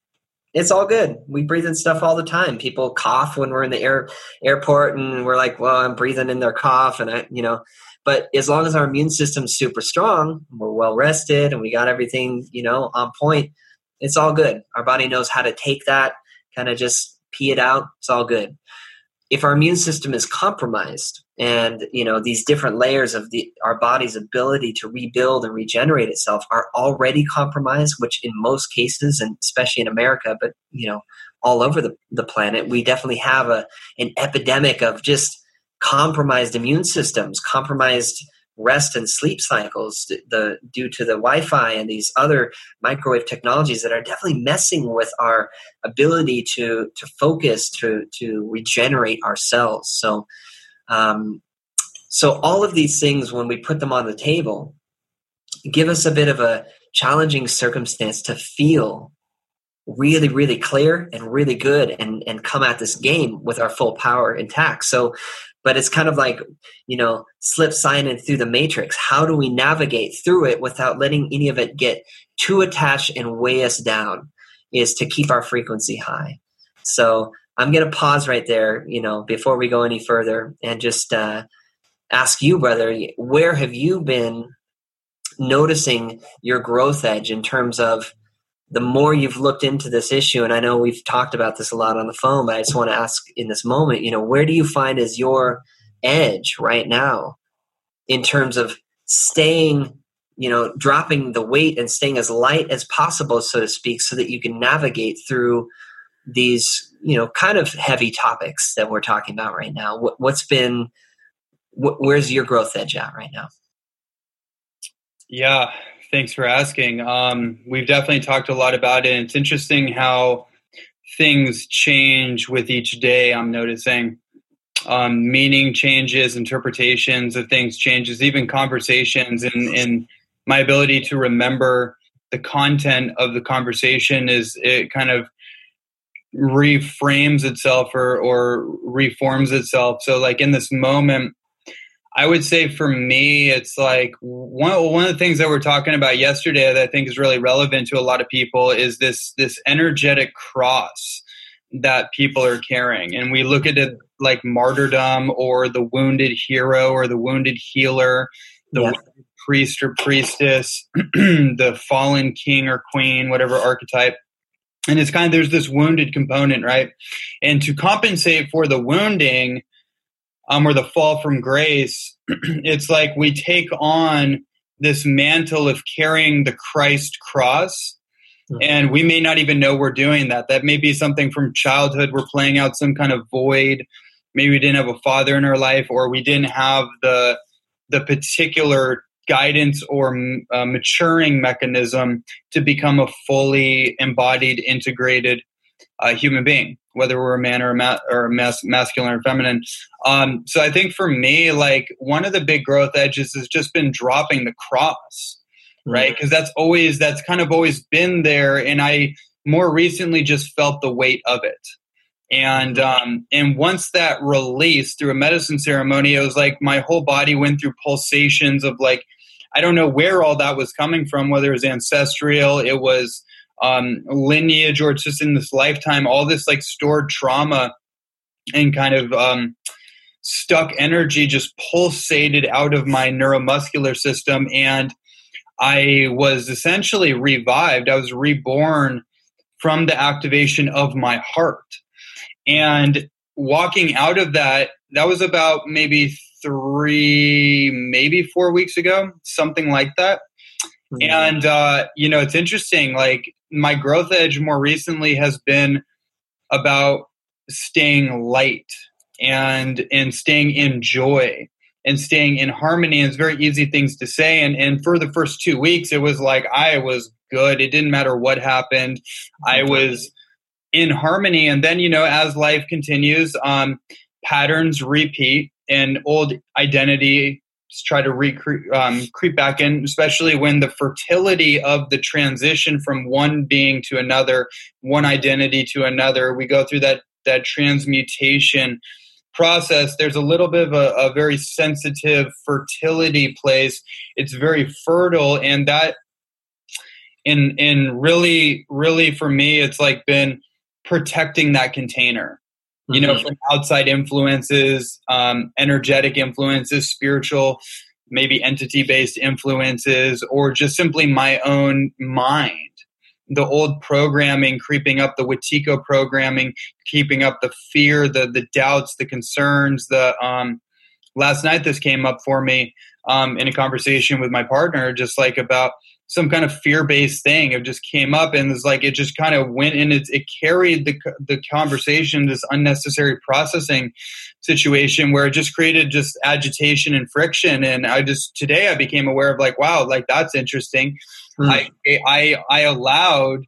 it's all good. We breathe in stuff all the time. People cough when we're in the air, airport, and we're like, "Well, I'm breathing in their cough," and I, you know. But as long as our immune system's super strong, we're well rested, and we got everything, you know, on point. It's all good. Our body knows how to take that, kind of just pee it out. It's all good. If our immune system is compromised, and you know these different layers of the our body's ability to rebuild and regenerate itself are already compromised, which in most cases, and especially in America, but you know all over the, the planet, we definitely have a an epidemic of just compromised immune systems, compromised rest and sleep cycles the, due to the Wi-Fi and these other microwave technologies that are definitely messing with our ability to to focus to to regenerate ourselves. So, um, so all of these things, when we put them on the table, give us a bit of a challenging circumstance to feel really really clear and really good and and come at this game with our full power intact so but it's kind of like you know slip signing through the matrix. How do we navigate through it without letting any of it get too attached and weigh us down is to keep our frequency high. So i'm going to pause right there you know before we go any further and just uh, ask you brother where have you been noticing your growth edge in terms of the more you've looked into this issue, and I know we've talked about this a lot on the phone, but I just want to ask in this moment, you know, where do you find is your edge right now in terms of staying, you know, dropping the weight and staying as light as possible, so to speak, so that you can navigate through these, you know, kind of heavy topics that we're talking about right now? What, has been, where's your growth edge at right now? Yeah, Thanks for asking. Um, we've definitely talked a lot about it. It's interesting how things change with each day. I'm noticing um, meaning changes, interpretations of things changes, even conversations, and, and my ability to remember the content of the conversation is it kind of reframes itself or, or reforms itself. So, like in this moment, I would say for me, it's like one one of the things that we're talking about yesterday that I think is really relevant to a lot of people is this this energetic cross that people are carrying, and we look at it like martyrdom or the wounded hero or the wounded healer, the priest or priestess, the fallen king or queen, whatever archetype. And it's kind of there's this wounded component, right? And to compensate for the wounding, um, or the fall from grace, it's like we take on this mantle of carrying the Christ cross. Mm-hmm. And we may not even know we're doing that. That may be something from childhood. We're playing out some kind of void. Maybe we didn't have a father in our life, or we didn't have the the particular guidance or uh, maturing mechanism to become a fully embodied, integrated uh, human being whether we're a man or a, ma- or a mas- masculine or feminine. Um, so I think for me, like one of the big growth edges has just been dropping the cross, mm-hmm. right? Because that's always that's kind of always been there, and I more recently just felt the weight of it. And mm-hmm. um, and once that released through a medicine ceremony, it was like my whole body went through pulsations of like I don't know where all that was coming from, whether it was ancestral, it was um, lineage, or it's just in this lifetime, all this like stored trauma and kind of um, stuck energy just pulsated out of my neuromuscular system. And I was essentially revived. I was reborn from the activation of my heart. And walking out of that, that was about maybe three, maybe four weeks ago, something like that. Mm-hmm. And, uh, you know, it's interesting. Like my growth edge more recently has been about staying light and and staying in joy and staying in harmony. And it's very easy things to say. And and for the first two weeks, it was like I was good. It didn't matter what happened. I was in harmony. And then you know, as life continues, um, patterns repeat, and old identity try to recreate um, creep back in, especially when the fertility of the transition from one being to another, one identity to another. We go through that that transmutation process, there's a little bit of a, a very sensitive fertility place. It's very fertile, and that in in really really for me, it's like been protecting that container. You know, mm-hmm. from outside influences, um, energetic influences, spiritual, maybe entity based influences, or just simply my own mind the old programming creeping up, the Wetiko programming, keeping up the fear, the the doubts, the concerns. The um, last night this came up for me um, in a conversation with my partner, just like about some kind of fear based thing. It just came up and it's like it just kind of went and it, it carried the the conversation, this unnecessary processing situation where it just created just agitation and friction. And I just today I became aware of like, wow, like that's interesting Mm. I, I I allowed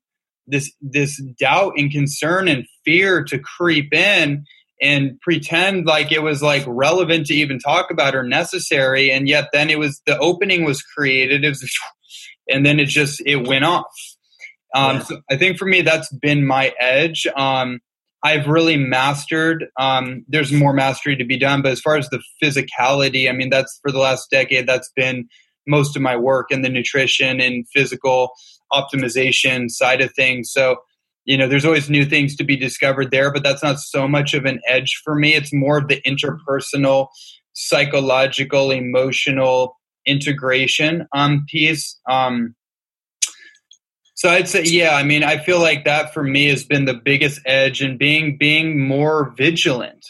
this this doubt and concern and fear to creep in and pretend like it was like relevant to even talk about or necessary and yet then it was the opening was created it was, and then it just it went off um, yeah. so i think for me that's been my edge um, i've really mastered um, there's more mastery to be done but as far as the physicality i mean that's for the last decade that's been most of my work in the nutrition and physical optimization side of things. So, you know, there's always new things to be discovered there, but that's not so much of an edge for me. It's more of the interpersonal, psychological, emotional integration um, piece. Um, so I'd say, yeah, I mean, I feel like that for me has been the biggest edge and being being more vigilant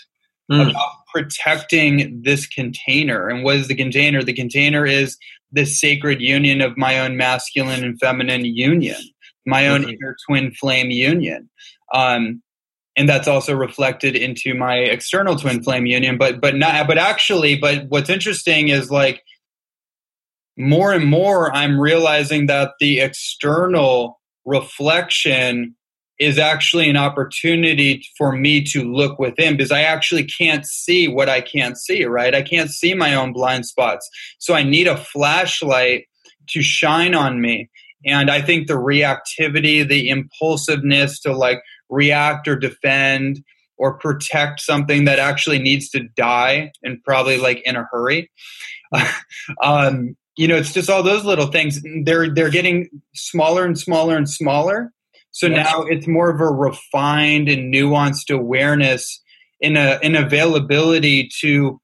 mm. about protecting this container. And what is the container? The container is this sacred union of my own masculine and feminine union, my own mm-hmm. inner twin flame union. Um, and that's also reflected into my external twin flame union. But but not but actually, but what's interesting is like more and more I'm realizing that the external reflection is actually an opportunity for me to look within because I actually can't see what I can't see, right? I can't see my own blind spots. So I need a flashlight to shine on me. And I think the reactivity, the impulsiveness to like react or defend or protect something that actually needs to die and probably like in a hurry. um, you know, it's just all those little things. They're they're getting smaller and smaller and smaller so yes. now it's more of a refined and nuanced awareness in a an availability to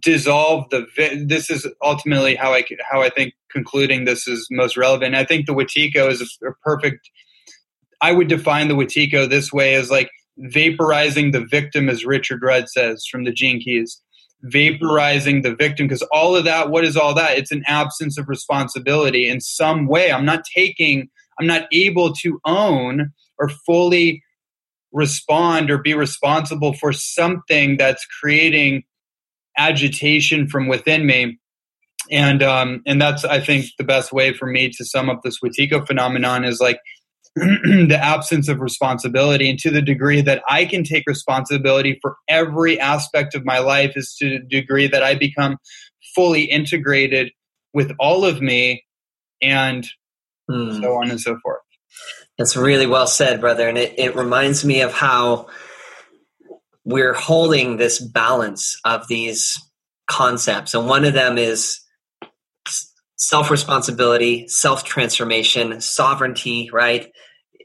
dissolve the this is ultimately how I how I think concluding this is most relevant. I think the Wetiko is a, a perfect I would define the Wetiko this way as like vaporizing the victim as Richard Rudd says from the Gene Keys vaporizing the victim because all of that what is all that it's an absence of responsibility in some way i'm not taking I'm not able to own or fully respond or be responsible for something that's creating agitation from within me. And um, and that's I think the best way for me to sum up this Wetiko phenomenon is like the absence of responsibility and to the degree that I can take responsibility for every aspect of my life is to the degree that I become fully integrated with all of me and mm. so on and so forth. That's really well said, brother. And it, it reminds me of how we're holding this balance of these concepts. And one of them is self responsibility, self transformation, sovereignty, right?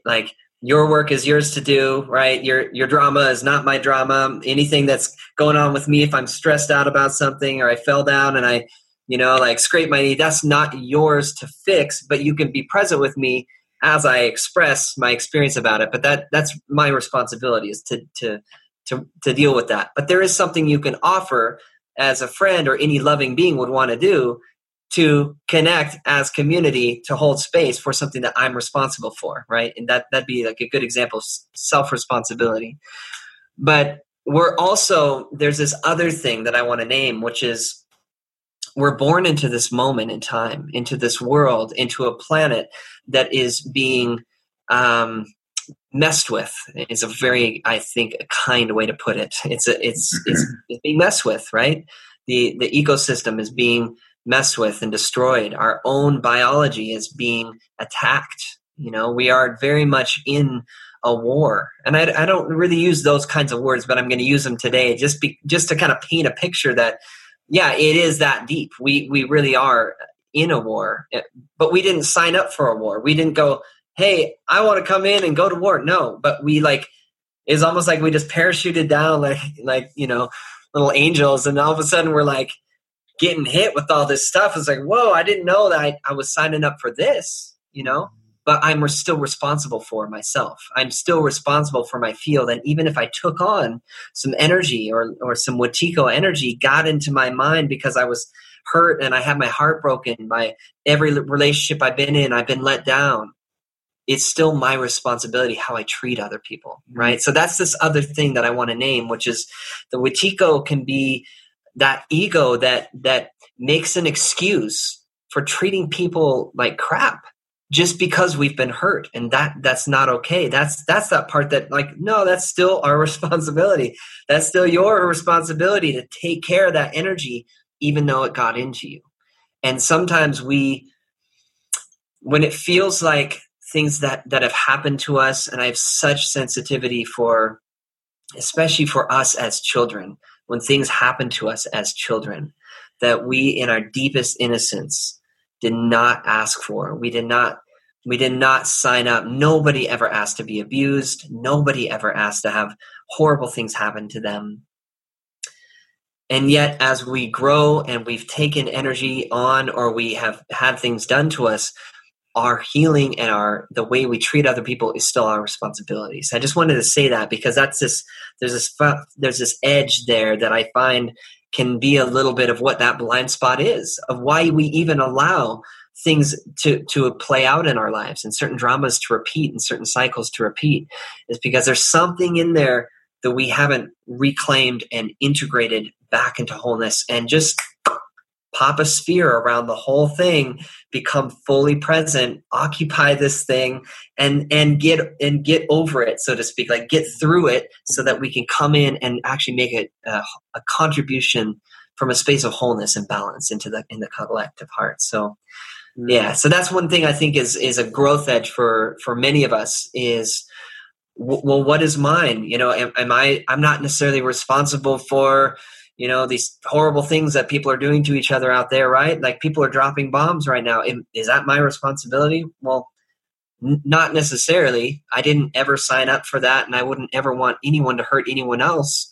Like your work is yours to do, right? Your your drama is not my drama. Anything that's going on with me, if I'm stressed out about something or I fell down and I, you know, like scrape my knee, that's not yours to fix. But you can be present with me as I express my experience about it. But that that's my responsibility is to to to to deal with that. But there is something you can offer as a friend or any loving being would want to do to connect as community to hold space for something that I'm responsible for, right? And that that'd be like a good example of self responsibility. But we're also there's this other thing that I want to name, which is we're born into this moment in time, into this world, into a planet that is being um, messed with. Is a very, I think, a kind way to put it. It's a, it's it's, it's being messed with, right? The the ecosystem is being messed with and destroyed. Our own biology is being attacked. You know, we are very much in a war, and I, I don't really use those kinds of words, but I'm going to use them today just be, just to kind of paint a picture that, yeah, it is that deep. We we really are in a war, eh, but we didn't sign up for a war. We didn't go, hey, I want to come in and go to war. No, but we like it's almost like we just parachuted down like like you know little angels, and all of a sudden we're like getting hit with all this stuff. It's like, whoa, I didn't know that I, I was signing up for this, you know? But I'm still responsible for myself. I'm still responsible for my field. And even if I took on some energy or, or some Wetiko energy got into my mind because I was hurt and I had my heart broken by every relationship I've been in, I've been let down. It's still my responsibility how I treat other people, mm-hmm. right? So that's this other thing that I want to name, which is the Wetiko can be that ego that that makes an excuse for treating people like crap just because we've been hurt. And that that's not okay. That's that's that part that like no that's still our responsibility. That's still your responsibility to take care of that energy even though it got into you. And sometimes we when it feels like things that that have happened to us and i have such sensitivity for especially for us as children when things happen to us as children that we in our deepest innocence did not ask for. We did not we did not sign up. Nobody ever asked to be abused. Nobody ever asked to have horrible things happen to them. And yet as we grow and we've taken energy on or we have had things done to us our healing and our the way we treat other people is still our responsibility. So I just wanted to say that because that's this there's this there's this edge there that I find can be a little bit of what that blind spot is of why we even allow things to to play out in our lives and certain dramas to repeat and certain cycles to repeat is because there's something in there that we haven't reclaimed and integrated back into wholeness and just pop a sphere around the whole thing become fully present occupy this thing and and get and get over it so to speak like get through it so that we can come in and actually make it a, a contribution from a space of wholeness and balance into the in the collective heart. So mm. yeah so that's one thing i think is is a growth edge for for many of us is well what is mine? You know am, am i i'm not necessarily responsible for you know these horrible things that people are doing to each other out there right? Like people are dropping bombs right now. Is that my responsibility? Well n- not necessarily. I didn't ever sign up for that and i wouldn't ever want anyone to hurt anyone else.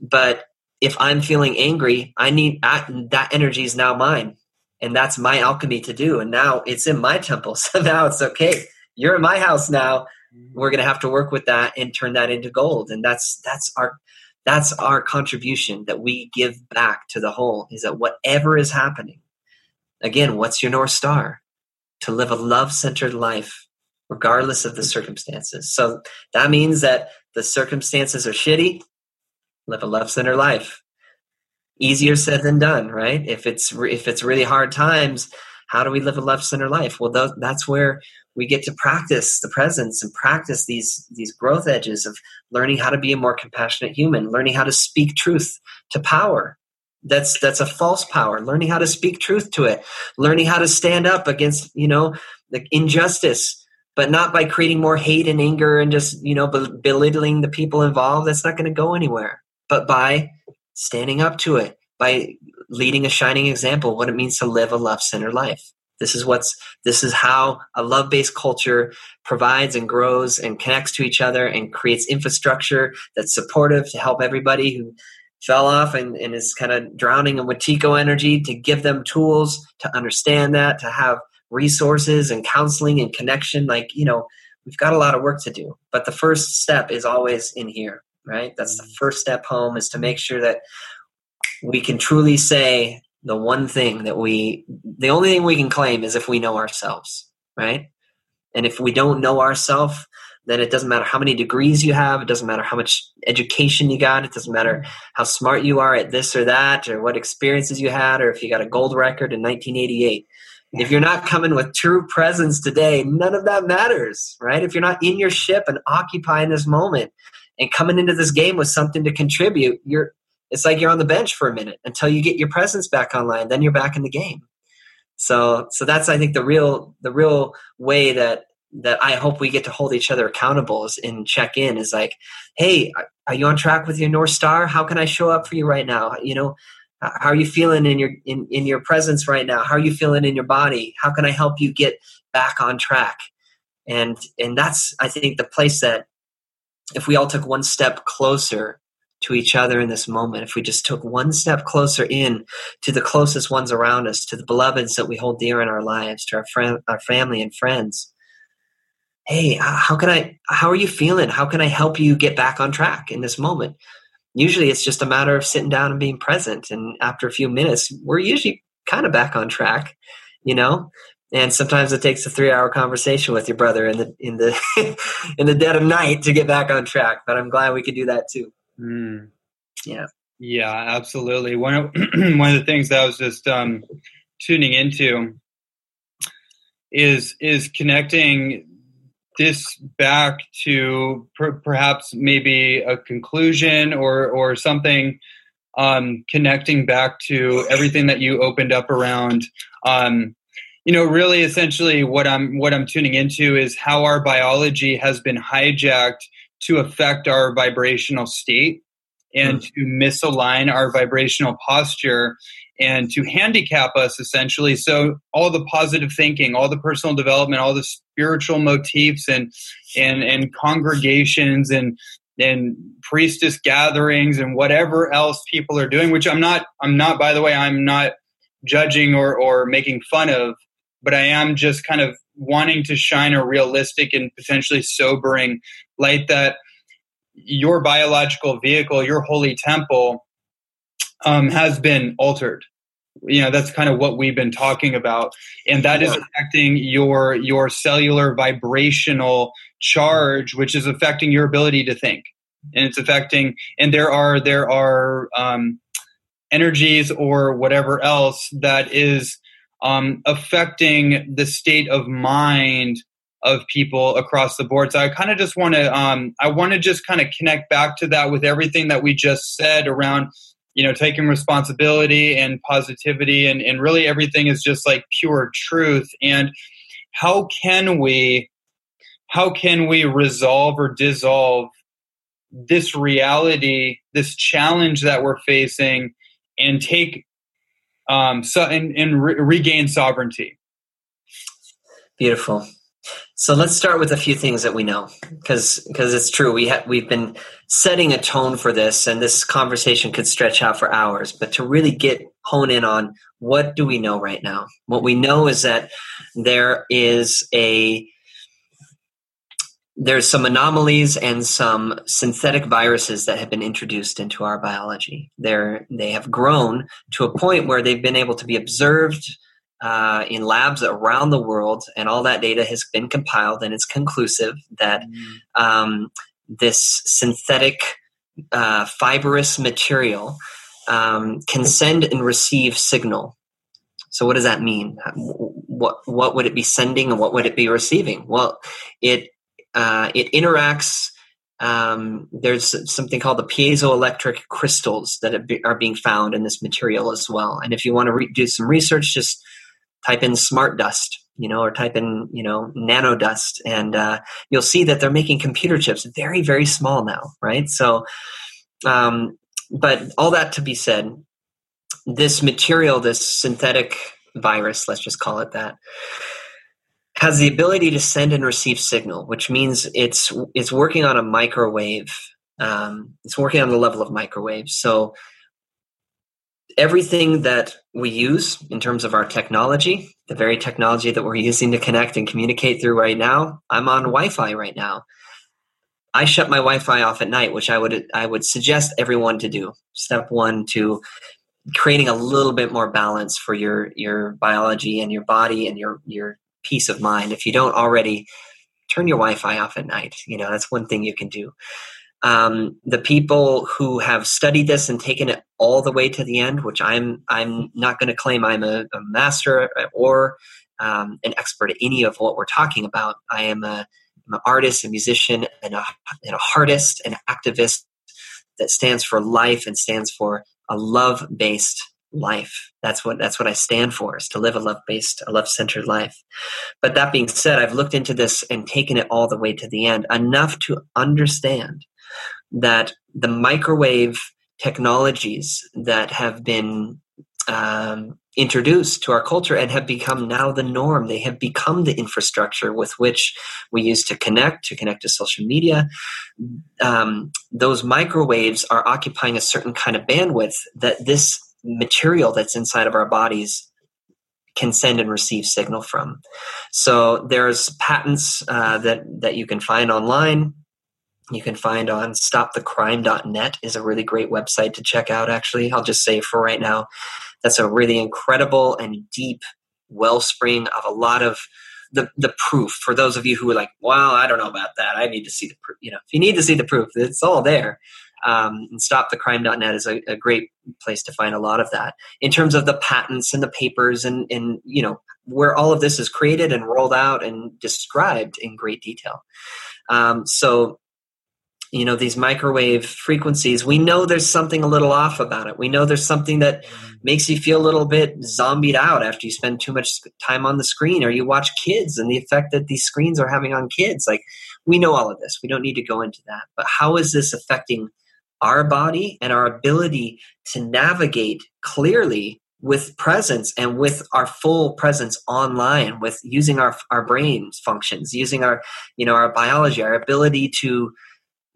But if i'm feeling angry i need I, that energy is now mine and that's my alchemy to do and now it's in my temple. So now it's okay. You're in my house now. Mm-hmm. We're going to have to work with that and turn that into gold and that's that's our that's our contribution that we give back to the whole is that whatever is happening again what's your north star? To live a love centered life regardless of the circumstances. So that means that the circumstances are shitty live a love centered life. Easier said than done right? If it's if it's really hard times how do we live a love centered life? Well th- that's where we get to practice the presence and practice these these growth edges of learning how to be a more compassionate human learning how to speak truth to power. That's that's a false power. Learning how to speak truth to it. Learning how to stand up against you know the injustice but not by creating more hate and anger and just you know belittling the people involved. That's not going to go anywhere. But by standing up to it by leading a shining example what it means to live a love centered life. This is what's this is how a love-based culture provides and grows and connects to each other and creates infrastructure that's supportive to help everybody who fell off and, and is kind of drowning in Wetiko energy to give them tools to understand that, to have resources and counseling and connection. Like, you know, we've got a lot of work to do. But the first step is always in here, right? That's the first step home is to make sure that we can truly say the one thing that we the only thing we can claim is if we know ourselves right? And if we don't know ourselves then it doesn't matter how many degrees you have it doesn't matter how much education you got it doesn't matter how smart you are at this or that or what experiences you had or if you got a gold record in 1988 if you're not coming with true presence today none of that matters right? If you're not in your ship and occupying this moment and coming into this game with something to contribute you're it's like you're on the bench for a minute until you get your presence back online then you're back in the game. So so that's i think the real the real way that that i hope we get to hold each other accountable is in check in is like hey are you on track with your north star? How can i show up for you right now? You know how are you feeling in your in, in your presence right now? How are you feeling in your body? How can i help you get back on track? And and that's i think the place that if we all took one step closer to each other in this moment, if we just took one step closer in to the closest ones around us, to the beloveds that we hold dear in our lives, to our friend, our family and friends. Hey, how can I? How are you feeling? How can I help you get back on track in this moment? Usually, it's just a matter of sitting down and being present. And after a few minutes, we're usually kind of back on track, you know. And sometimes it takes a three-hour conversation with your brother in the in the in the dead of night to get back on track. But I'm glad we could do that too. Mm. Yeah. Yeah, absolutely. One of one of the things that I was just um, tuning into is is connecting this back to per, perhaps maybe a conclusion or or something um, connecting back to everything that you opened up around um, you know really essentially what i'm what i'm tuning into is how our biology has been hijacked to affect our vibrational state and mm. to misalign our vibrational posture and to handicap us essentially so all the positive thinking all the personal development all the spiritual motifs and and and congregations and and priestess gatherings and whatever else people are doing which i'm not i'm not by the way i'm not judging or or making fun of but i am just kind of wanting to shine a realistic and potentially sobering light that your biological vehicle, your holy temple, um, has been altered. You know, that's kind of what we've been talking about, and that is affecting your your cellular vibrational charge, which is affecting your ability to think, and it's affecting. And there are there are um, energies or whatever else that is um, affecting the state of mind of people across the board. So I kind of just want to um, I want to just kind of connect back to that with everything that we just said around you know taking responsibility and positivity and, and really everything is just like pure truth. And how can we how can we resolve or dissolve this reality this challenge that we're facing and take um so and, and re- regain sovereignty? Beautiful so let's start with a few things that we know, because because it's true. We ha- we've been setting a tone for this, and this conversation could stretch out for hours. But to really get hone in on what do we know right now? What we know is that there is a there's some anomalies and some synthetic viruses that have been introduced into our biology. They're they have grown to a point where they've been able to be observed uh, in labs around the world, and all that data has been compiled, and it's conclusive that mm. um, this synthetic uh, fibrous material um, can send and receive signal. So, what does that mean? What what would it be sending, and what would it be receiving? Well, it uh, it interacts. Um, there's something called the piezoelectric crystals that are being found in this material as well. And if you want to re- do some research, just type in smart dust you know or type in you know nano dust and uh, you'll see that they're making computer chips very very small now right so um, but all that to be said this material, this synthetic virus, let's just call it that, has the ability to send and receive signal, which means it's it's working on a microwave. Um, it's working on the level of microwaves. So everything that we use in terms of our technology, the very technology that we're using to connect and communicate through right now, I'm on Wi-Fi right now. I shut my Wi-Fi off at night, which I would I would suggest everyone to do. Step one to creating a little bit more balance for your your biology and your body and your your peace of mind. If you don't already, turn your Wi-Fi off at night. You know that's one thing you can do. Um, the people who have studied this and taken it all the way to the end, which I'm I'm not going to claim I'm a, a master or um, an expert at any of what we're talking about. I am a I'm an artist, a musician, and a, and a artist, an activist that stands for life and stands for a love based life. That's what that's what I stand for is to live a love based, a love centered life. But that being said, I've looked into this and taken it all the way to the end enough to understand that the microwave technologies that have been um, introduced to our culture and have become now the norm. They have become the infrastructure with which we use to connect, to connect to social media. Um, those microwaves are occupying a certain kind of bandwidth that this material that's inside of our bodies can send and receive signal from. So there's patents uh, that that you can find online you can find on stopthecrime.net is a really great website to check out actually. I'll just say for right now that's a really incredible and deep wellspring of a lot of the, the proof. For those of you who are like well i don't know about that. I need to see the proof you know if you need to see the proof it's all there. Um, and stopthecrime.net is a, a great place to find a lot of that. In terms of the patents and the papers and, and you know where all of this is created and rolled out and described in great detail. Um, so you know these microwave frequencies we know there's something a little off about it. We know there's something that makes you feel a little bit zombied out after you spend too much time on the screen or you watch kids and the effect that these screens are having on kids. Like we know all of this. We don't need to go into that. But how is this affecting our body and our ability to navigate clearly with presence and with our full presence online with using our our brains functions using our you know our biology our ability to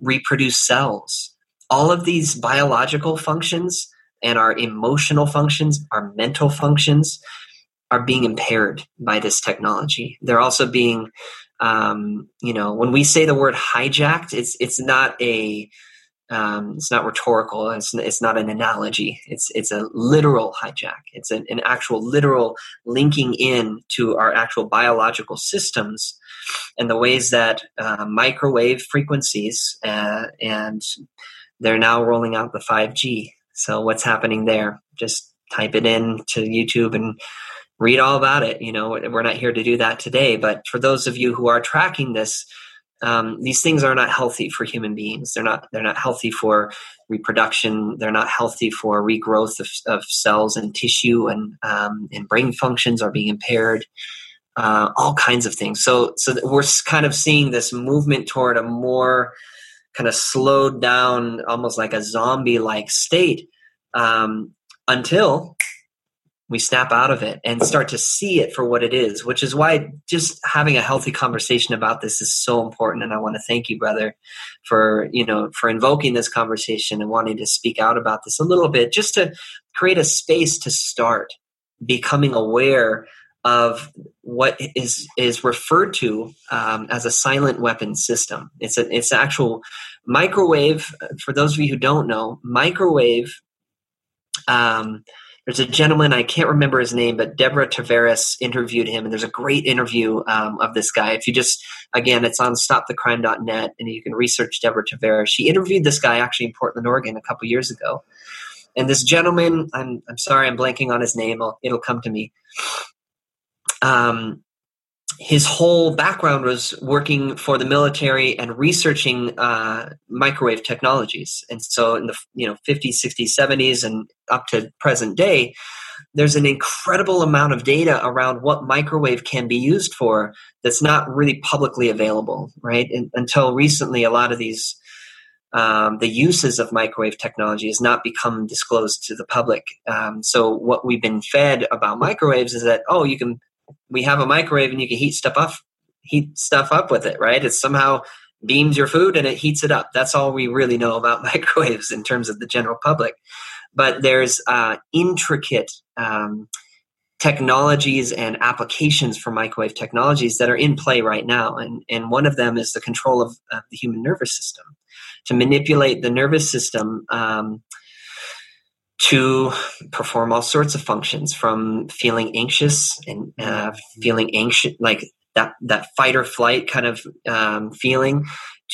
reproduce cells. All of these biological functions and our emotional functions, our mental functions, are being impaired by this technology. They're also being, um, you know, when we say the word hijacked, it's it's not a um, it's not rhetorical. It's, it's not an analogy. It's it's a literal hijack. It's an, an actual literal linking in to our actual biological systems and the ways that uh, microwave frequencies uh, and they're now rolling out the 5G. So what's happening there? Just type it in to YouTube and read all about it. You know, we're not here to do that today, but for those of you who are tracking this, um, these things are not healthy for human beings. They're not. They're not healthy for reproduction. They're not healthy for regrowth of, of cells and tissue, and um, and brain functions are being impaired uh, all kinds of things. So, so we're kind of seeing this movement toward a more kind of slowed down, almost like a zombie-like state, um, until we snap out of it and start to see it for what it is. Which is why just having a healthy conversation about this is so important. And I want to thank you, brother, for you know for invoking this conversation and wanting to speak out about this a little bit, just to create a space to start becoming aware of what is is referred to um, as a silent weapon system. It's a it's actual microwave. For those of you who don't know, microwave. Um, there's a gentleman I can't remember his name, but Deborah Tavares interviewed him, and there's a great interview um, of this guy. If you just again, it's on StopTheCrime.net, and you can research Deborah Tavares. She interviewed this guy actually in Portland, Oregon, a couple years ago. And this gentleman, I'm I'm sorry, I'm blanking on his name. I'll, it'll come to me um, his whole background was working for the military and researching uh, microwave technologies. And so, in the you know 50s, 60s, 70s, and up to present day, there's an incredible amount of data around what microwave can be used for that's not really publicly available, right? And until recently, a lot of these um, the uses of microwave technology has not become disclosed to the public. Um, so what we've been fed about microwaves is that oh, you can we have a microwave and you can heat stuff up heat stuff up with it, right? It somehow beams your food and it heats it up. That's all we really know about microwaves in terms of the general public. But there's uh, intricate um, technologies and applications for microwave technologies that are in play right now. And, and one of them is the control of, the human nervous system. To manipulate the nervous system um, to perform all sorts of functions from feeling anxious and uh, feeling anxious, like that, that fight or flight kind of um, feeling,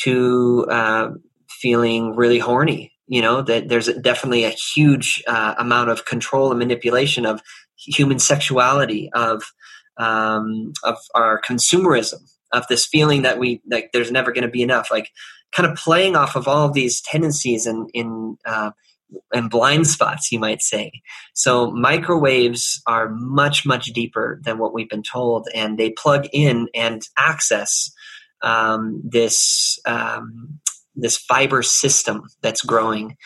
to uh, feeling really horny you know that there's definitely a huge uh, amount of control and manipulation of human sexuality, of um, of our consumerism, of this feeling that we like there's never going to be enough, like kind of playing off of all of these tendencies and in uh, and blind spots, you might say. So microwaves are much much deeper than what we've been told, and they plug in and access um, this um, this fiber system that's growing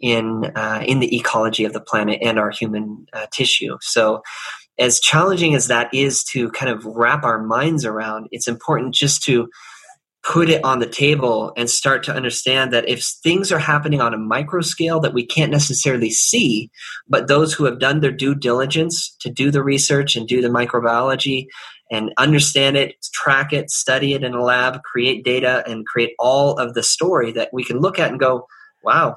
in uh, in the ecology of the planet and our human uh, tissue. So, as challenging as that is to kind of wrap our minds around, it's important just to put it on the table and start to understand that if things are happening on a micro scale that we can't necessarily see, but those who have done their due diligence to do the research and do the microbiology and understand it, track it, study it in a lab, create data, and create all of the story that we can look at and go, wow,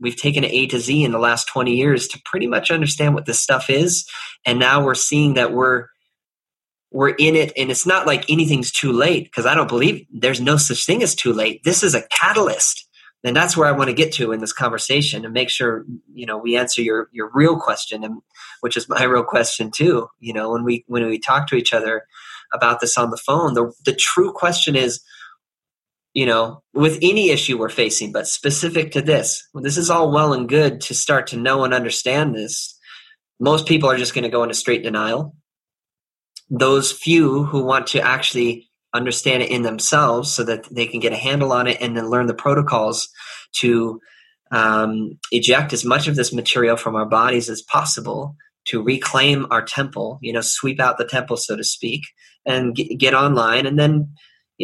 we've taken A to Z in the last 20 years to pretty much understand what this stuff is. And now we're seeing that we're we're in it and it's not like anything's too late because I don't believe there's no such thing as too late. This is a catalyst and that's where I want to get to in this conversation and make sure you know we answer your your real question and which is my real question too. You know, when we when we talk to each other about this on the phone, the the true question is, you know, with any issue we're facing, but specific to this, this is all well and good to start to know and understand this. Most people are just going to go into straight denial. Those few who want to actually understand it in themselves so that they can get a handle on it and then learn the protocols to um, eject as much of this material from our bodies as possible to reclaim our temple, you know, sweep out the temple, so to speak, and get, get online. And then,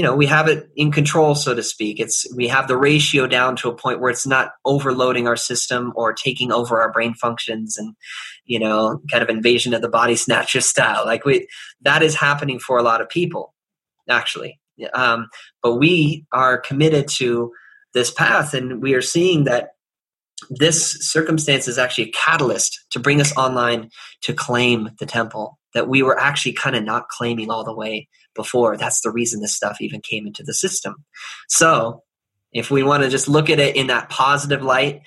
you know, we have it in control, so to speak. It's we have the ratio down to a point where it's not overloading our system or taking over our brain functions and, you know, kind of invasion of the body snatcher style. Like we, that is happening for a lot of people actually. Um, but we are committed to this path, and we are seeing that this circumstance is actually a catalyst to bring us online to claim the temple that we were actually kind of not claiming all the way before. That's the reason this stuff even came into the system. So, if we want to just look at it in that positive light,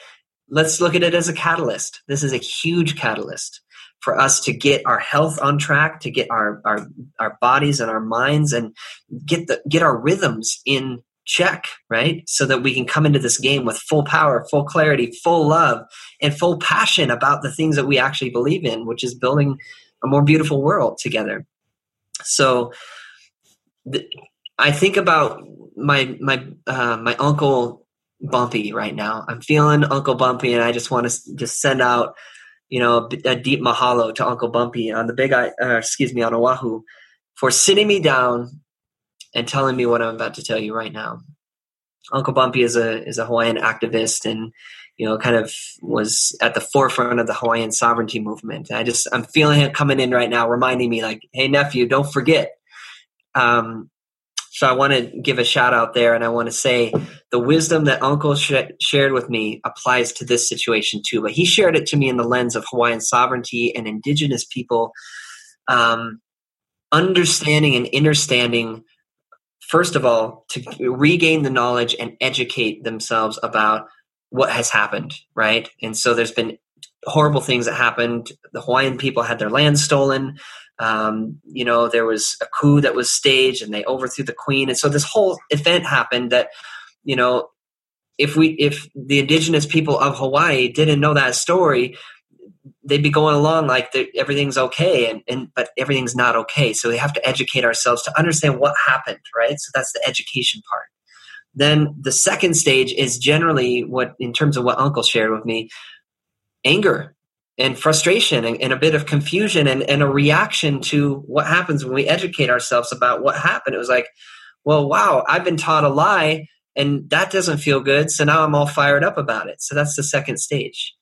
let's look at it as a catalyst. This is a huge catalyst for us to get our health on track, to get our our, our bodies and our minds and get the get our rhythms in check, right? So that we can come into this game with full power, full clarity, full love, and full passion about the things that we actually believe in, which is building a more beautiful world together. So I think about my my uh, my uncle Bumpy right now. I'm feeling Uncle Bumpy, and I just want to just send out you know, a, deep mahalo to Uncle Bumpy on the big, uh, excuse me, on Oahu for sitting me down and telling me what I'm about to tell you right now. Uncle Bumpy is a is a Hawaiian activist and you know kind of was at the forefront of the Hawaiian sovereignty movement. I just I'm feeling him coming in right now, reminding me like, hey nephew, don't forget. Um, so I want to give a shout out there, and I want to say the wisdom that Uncle sh- shared with me applies to this situation too. But he shared it to me in the lens of Hawaiian sovereignty and Indigenous people um, understanding and understanding. First of all, to regain the knowledge and educate themselves about what has happened, right? And so there's been horrible things that happened. The Hawaiian people had their land stolen. Um, you know, there was a coup that was staged and they overthrew the queen. And so this whole event happened that, you know, if we if the indigenous people of Hawaii didn't know that story, they'd be going along like everything's okay and, and but everything's not okay. So we have to educate ourselves to understand what happened right? So that's the education part. Then the second stage is generally what, in terms of what Uncle shared with me, anger and frustration and, and, a bit of confusion and, and a reaction to what happens when we educate ourselves about what happened. It was like, well, wow, I've been taught a lie and that doesn't feel good. So now I'm all fired up about it. So that's the second stage.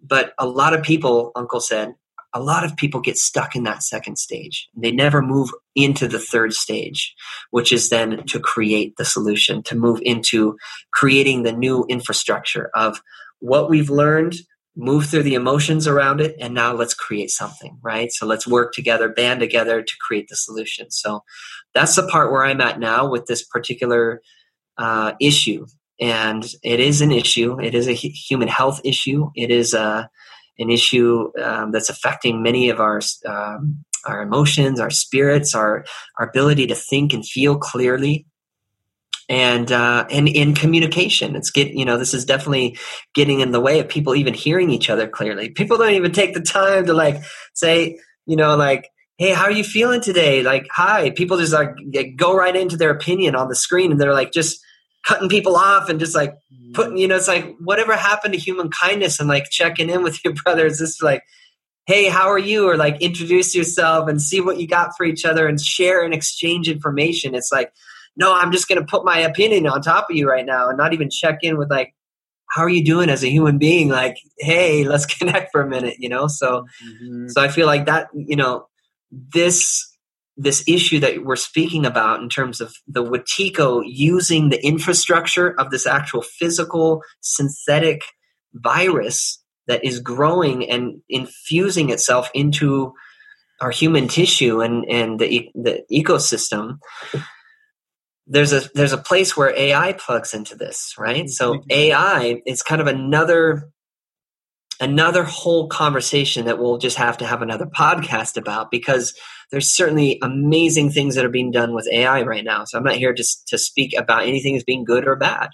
But a lot of people, Uncle said, a lot of people get stuck in that second stage. They never move into the third stage, which is then to create the solution, to move into creating the new infrastructure of what we've learned, move through the emotions around it, and now let's create something, right? So let's work together, band together to create the solution. So that's the part where I'm at now with this particular uh, issue. And it is an issue. It is a human health issue. It is a uh, an issue um, that's affecting many of our um, our emotions, our spirits, our our ability to think and feel clearly, and uh, and in communication. It's get you know this is definitely getting in the way of people even hearing each other clearly. People don't even take the time to like say you know like hey how are you feeling today like hi people just like go right into their opinion on the screen and they're like just cutting people off and just like putting you know it's like whatever happened to human kindness and like checking in with your brothers just like hey how are you or like introduce yourself and see what you got for each other and share and exchange information it's like no i'm just going to put my opinion on top of you right now and not even check in with like how are you doing as a human being like hey let's connect for a minute you know so mm-hmm. so i feel like that you know this this issue that we're speaking about in terms of the Wetiko using the infrastructure of this actual physical synthetic virus that is growing and infusing itself into our human tissue and, and the, the ecosystem there's a there's a place where AI plugs into this, right? So mm-hmm. AI is kind of another another whole conversation that we'll just have to have another podcast about because there's certainly amazing things that are being done with AI right now. So I'm not here just to speak about anything as being good or bad.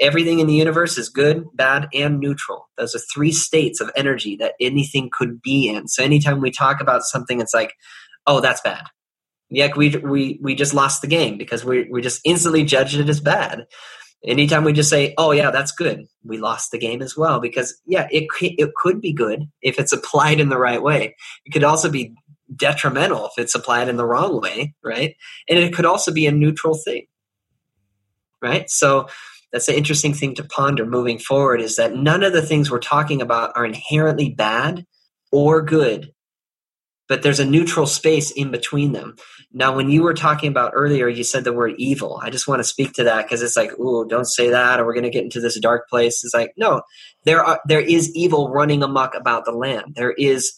Everything in the universe is good, bad, and neutral. Those are three states of energy that anything could be in. So anytime we talk about something, it's like, oh, that's bad. Yeah, we we we just lost the game because we we just instantly judged it as bad. Anytime we just say oh yeah that's good we lost the game as well because yeah it it could be good if it's applied in the right way. It could also be detrimental if it's applied in the wrong way right? And it could also be a neutral thing right? So that's an interesting thing to ponder moving forward is that none of the things we're talking about are inherently bad or good but there's a neutral space in between them. Now, when you were talking about earlier, you said the word evil. I just want to speak to that because it's like, ooh, don't say that, or we're going to get into this dark place. It's like, no, there are there is evil running amok about the land. There is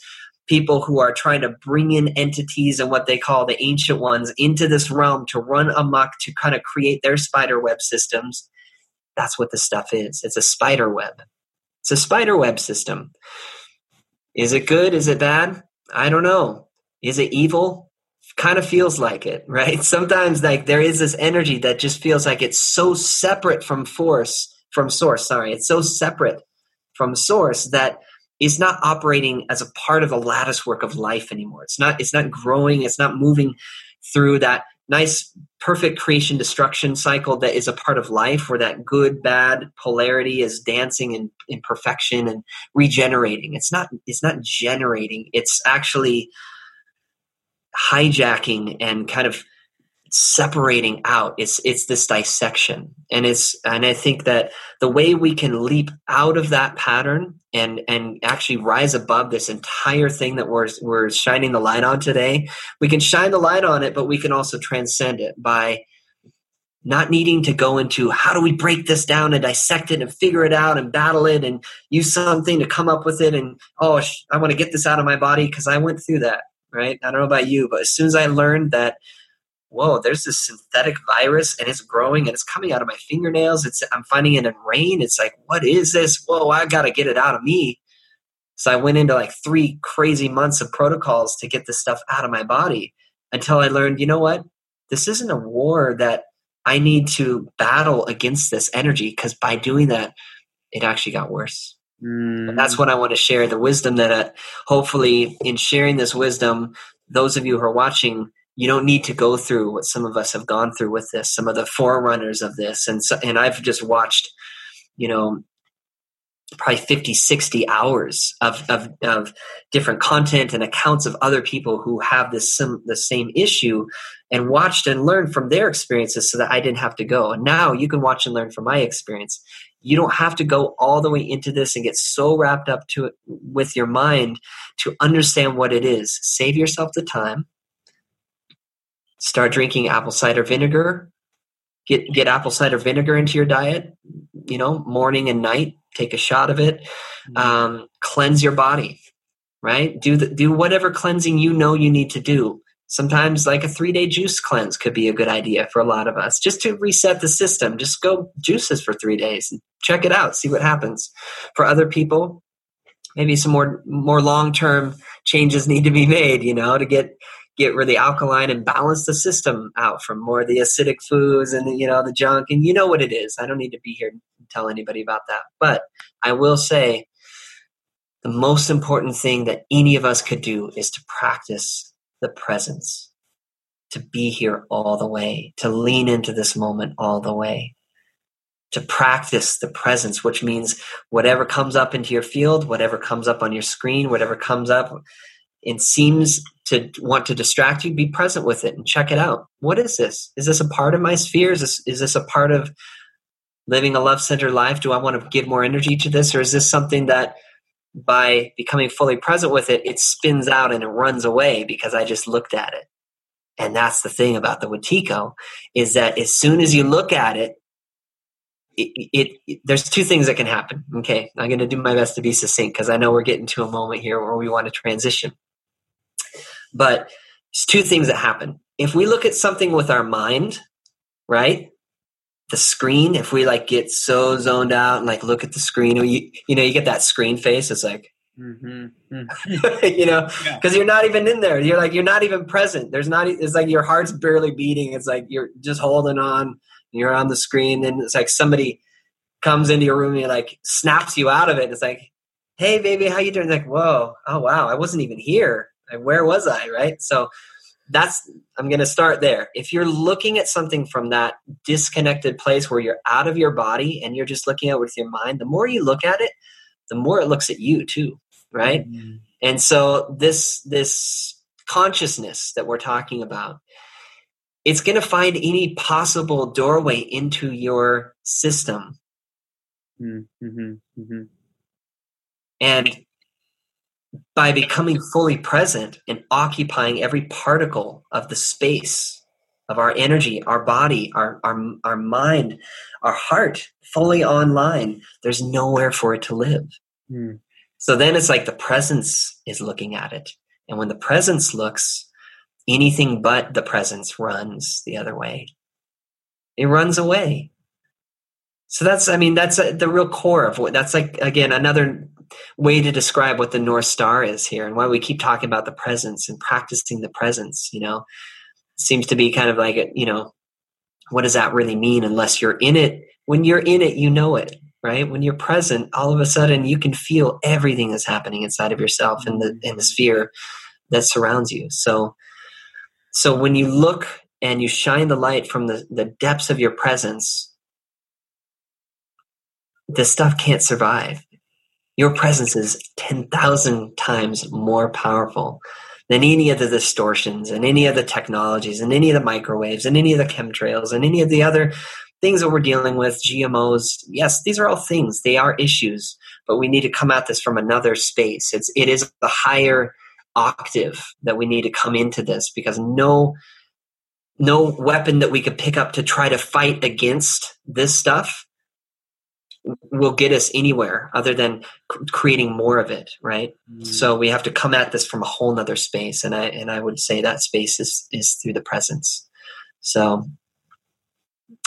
people who are trying to bring in entities and what they call the ancient ones into this realm to run amok to kind of create their spider web systems. That's what the stuff is. It's a spider web. It's a spider web system. Is it good? Is it bad? I don't know. Is it evil? Kind of feels like it, right? Sometimes like there is this energy that just feels like it's so separate from force, from source, sorry. It's so separate from source that is not operating as a part of the lattice work of life anymore. It's not it's not growing, it's not moving through that nice perfect creation destruction cycle that is a part of life where that good bad polarity is dancing in, in perfection and regenerating. It's not it's not generating. It's actually hijacking and kind of separating out it's it's this dissection. And it's and i think that the way we can leap out of that pattern and and actually rise above this entire thing that we're we're shining the light on today we can shine the light on it but we can also transcend it by not needing to go into how do we break this down and dissect it and figure it out and battle it and use something to come up with it and oh i want to get this out of my body because i went through that right? I don't know about you but as soon as i learned that whoa, there's this synthetic virus and it's growing and it's coming out of my fingernails. It's I'm finding it in rain. It's like, what is this? Whoa, I gotta get it out of me. So I went into like three crazy months of protocols to get this stuff out of my body until I learned, you know what? This isn't a war that I need to battle against this energy because by doing that, it actually got worse. Mm. And that's what I want to share the wisdom that uh, hopefully in sharing this wisdom, those of you who are watching you don't need to go through what some of us have gone through with this some of the forerunners of this. And so, and i've just watched you know probably 50 60 hours of, of, of different content and accounts of other people who have this the same issue and watched and learned from their experiences so that i didn't have to go. And now you can watch and learn from my experience. You don't have to go all the way into this and get so wrapped up to it with your mind to understand what it is. Save yourself the time start drinking apple cider vinegar. Get get apple cider vinegar into your diet you know morning and night take a shot of it. Mm-hmm. um, cleanse your body right? Do the, do whatever cleansing you know you need to do. Sometimes like a three day juice cleanse could be a good idea for a lot of us just to reset the system. Just go juices for three days and check it out see what happens. For other people maybe some more more long term changes need to be made you know to get get really alkaline and balance the system out from more of the acidic foods and the, you know the junk. And you know what it is. I don't need to be here to tell anybody about that. But i will say the most important thing that any of us could do is to practice the presence to be here all the way to lean into this moment all the way to practice the presence which means whatever comes up into your field whatever comes up on your screen whatever comes up and seems to want to distract you, be present with it and check it out. What is this? Is this a part of my sphere? Is this, is this a part of living a love centered life? Do I want to give more energy to this? Or is this something that by becoming fully present with it, it spins out and it runs away because I just looked at it? And that's the thing about the Wetiko is that as soon as you look at it, it, it, it, there's two things that can happen. Okay, I'm going to do my best to be succinct because I know we're getting to a moment here where we want to transition. But it's two things that happen. If we look at something with our mind, right? The screen, if we like get so zoned out and like look at the screen, you you know, you get that screen face. It's like, mm-hmm. you know, because yeah. you're not even in there. You're like you're not even present. There's not. It's like your heart's barely beating. It's like you're just holding on. You're on the screen, and it's like somebody comes into your room and like snaps you out of it. It's like, hey, baby, how you doing? It's like, whoa, oh wow, I wasn't even here where was I, right? So that's I'm going to start there. If you're looking at something from that disconnected place where you're out of your body and you're just looking at it with your mind, the more you look at it, the more it looks at you too, right? Mm-hmm. And so this this consciousness that we're talking about it's going to find any possible doorway into your system. Mm-hmm. Mm-hmm. And by becoming fully present and occupying every particle of the space of our energy, our body, our, our, our mind, our heart fully online, there's nowhere for it to live. Mm. So then it's like the presence is looking at it. And when the presence looks, anything but the presence runs the other way. It runs away. So that's, I mean, that's a, the real core of what that's like, again, another way to describe what the North Star is here and why we keep talking about the presence and practicing the presence, you know, seems to be kind of like, you know, what does that really mean unless you're in it? When you're in it, you know it, right? When you're present, all of a sudden you can feel everything that's happening inside of yourself and the, in the sphere that surrounds you. So, so when you look and you shine the light from the, the depths of your presence, this stuff can't survive your presence is 10,000 times more powerful than any of the distortions and any of the technologies and any of the microwaves and any of the chemtrails and any of the other things that we're dealing with, GMOs. Yes, these are all things. They are issues, but we need to come at this from another space. It's it is the higher octave that we need to come into this because no no weapon that we could pick up to try to fight against this stuff will get us anywhere other than creating more of it right? Mm. so we have to come at this from a whole nother space and i and i would say that space is is through the presence. So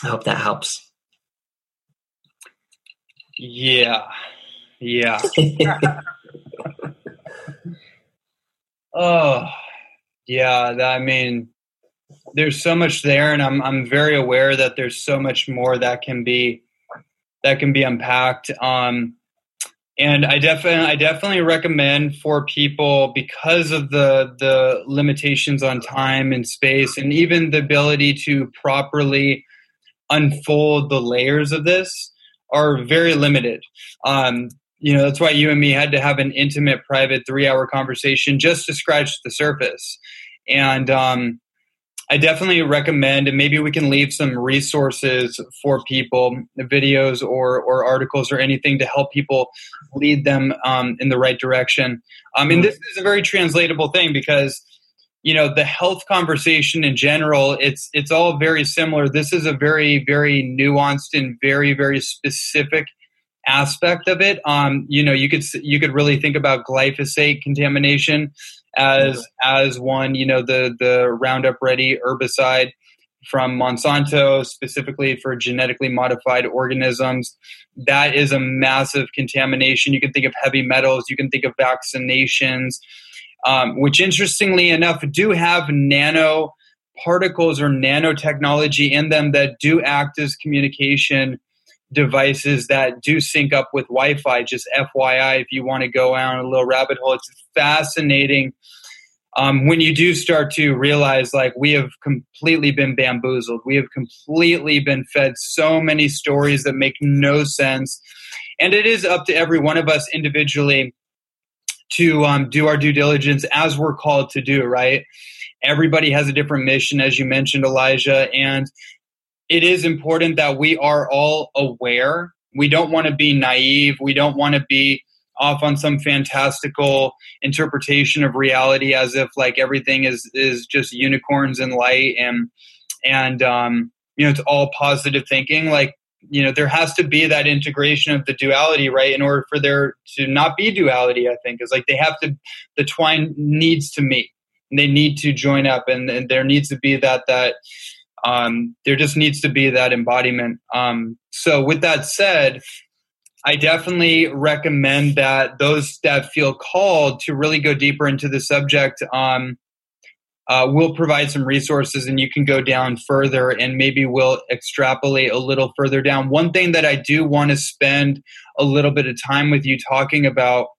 i hope that helps. Yeah. Yeah. Oh yeah i mean there's so much there and i'm i'm very aware that there's so much more that can be that can be unpacked. Um, and I definitely I definitely recommend for people because of the the limitations on time and space and even the ability to properly unfold the layers of this are very limited. Um, you know that's why you and me had to have an intimate, private, three-hour conversation just to scratch the surface. And um, I definitely recommend, and maybe we can leave some resources for people, videos or or articles or anything to help people lead them um, in the right direction. Um, mean, this is a very translatable thing because you know the health conversation in general it's it's all very similar. This is a very very nuanced and very very specific aspect of it. Um you know you could you could really think about glyphosate contamination as as one you know the the roundup ready herbicide from monsanto specifically for genetically modified organisms. That is a massive contamination. You can think of heavy metals. You can think of vaccinations um, which interestingly enough do have nano particles or nanotechnology in them that do act as communication devices that do sync up with Wi-Fi. Just FYI, if you want to go down a little rabbit hole, it's fascinating um, when you do start to realize like we have completely been bamboozled. We have completely been fed so many stories that make no sense, and it is up to every one of us individually to um, do our due diligence as we're called to do, right? Everybody has a different mission, as you mentioned, Elijah. And it is important that we are all aware. We don't want to be naive. We don't want to be off on some fantastical interpretation of reality as if like everything is is just unicorns and light and and um you know it's all positive thinking like you know there has to be that integration of the duality right in order for there to not be duality i think is like they have to the twine needs to meet they need to join up and, and there needs to be that that um, there just needs to be that embodiment um, so with that said i definitely recommend that those that feel called to really go deeper into the subject um, uh, we'll provide some resources and you can go down further and maybe we'll extrapolate a little further down. One thing that I do want to spend a little bit of time with you talking about